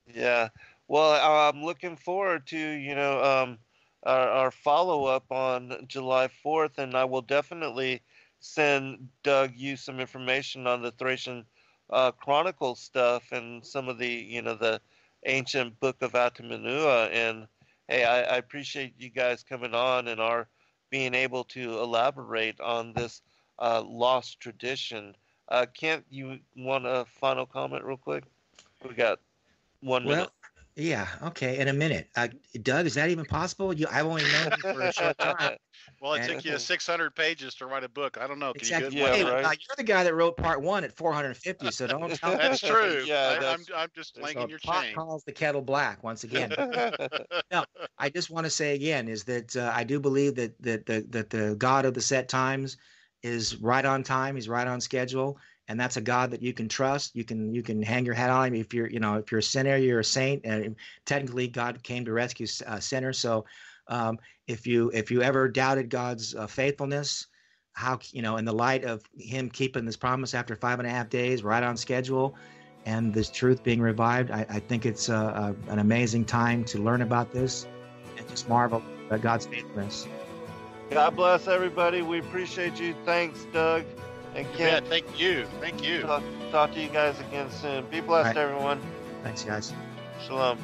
Yeah. Well, I'm looking forward to, you know, um, our, our follow up on July 4th, and I will definitely send Doug you some information on the Thracian uh, Chronicle stuff and some of the, you know, the ancient book of Atamanua. And hey, I, I appreciate you guys coming on and our being able to elaborate on this uh, lost tradition. Uh, Kent, you want a final comment real quick? We got one minute. Well, yeah. Okay. In a minute, uh, Doug, is that even possible? You, I've only known you for a short time. Well, it And- took you 600 pages to write a book. I don't know. Can Exactly. You yeah, hey, right? uh, you're the guy that wrote part one at 450, so don't tell me. That's true. Yeah, I, I'm, I'm just that's So your pot chain. calls the kettle black once again. No, I just want to say again is that uh, I do believe that that the that the God of the set times is right on time. He's right on schedule, and that's a God that you can trust. You can you can hang your hat on him if you're you know if you're a sinner, you're a saint, and technically God came to rescue uh, sinners. So um, if you if you ever doubted God's uh, faithfulness, how you know in the light of Him keeping this promise after five and a half days, right on schedule. And this truth being revived, I, I think it's an amazing time to learn about this and just marvel at God's faithfulness. God bless everybody. We appreciate you. Thanks, Doug and You Kent. Thank you. Thank you. Talk, talk to you guys again soon. Be blessed, Right. everyone. Thanks, guys. Shalom.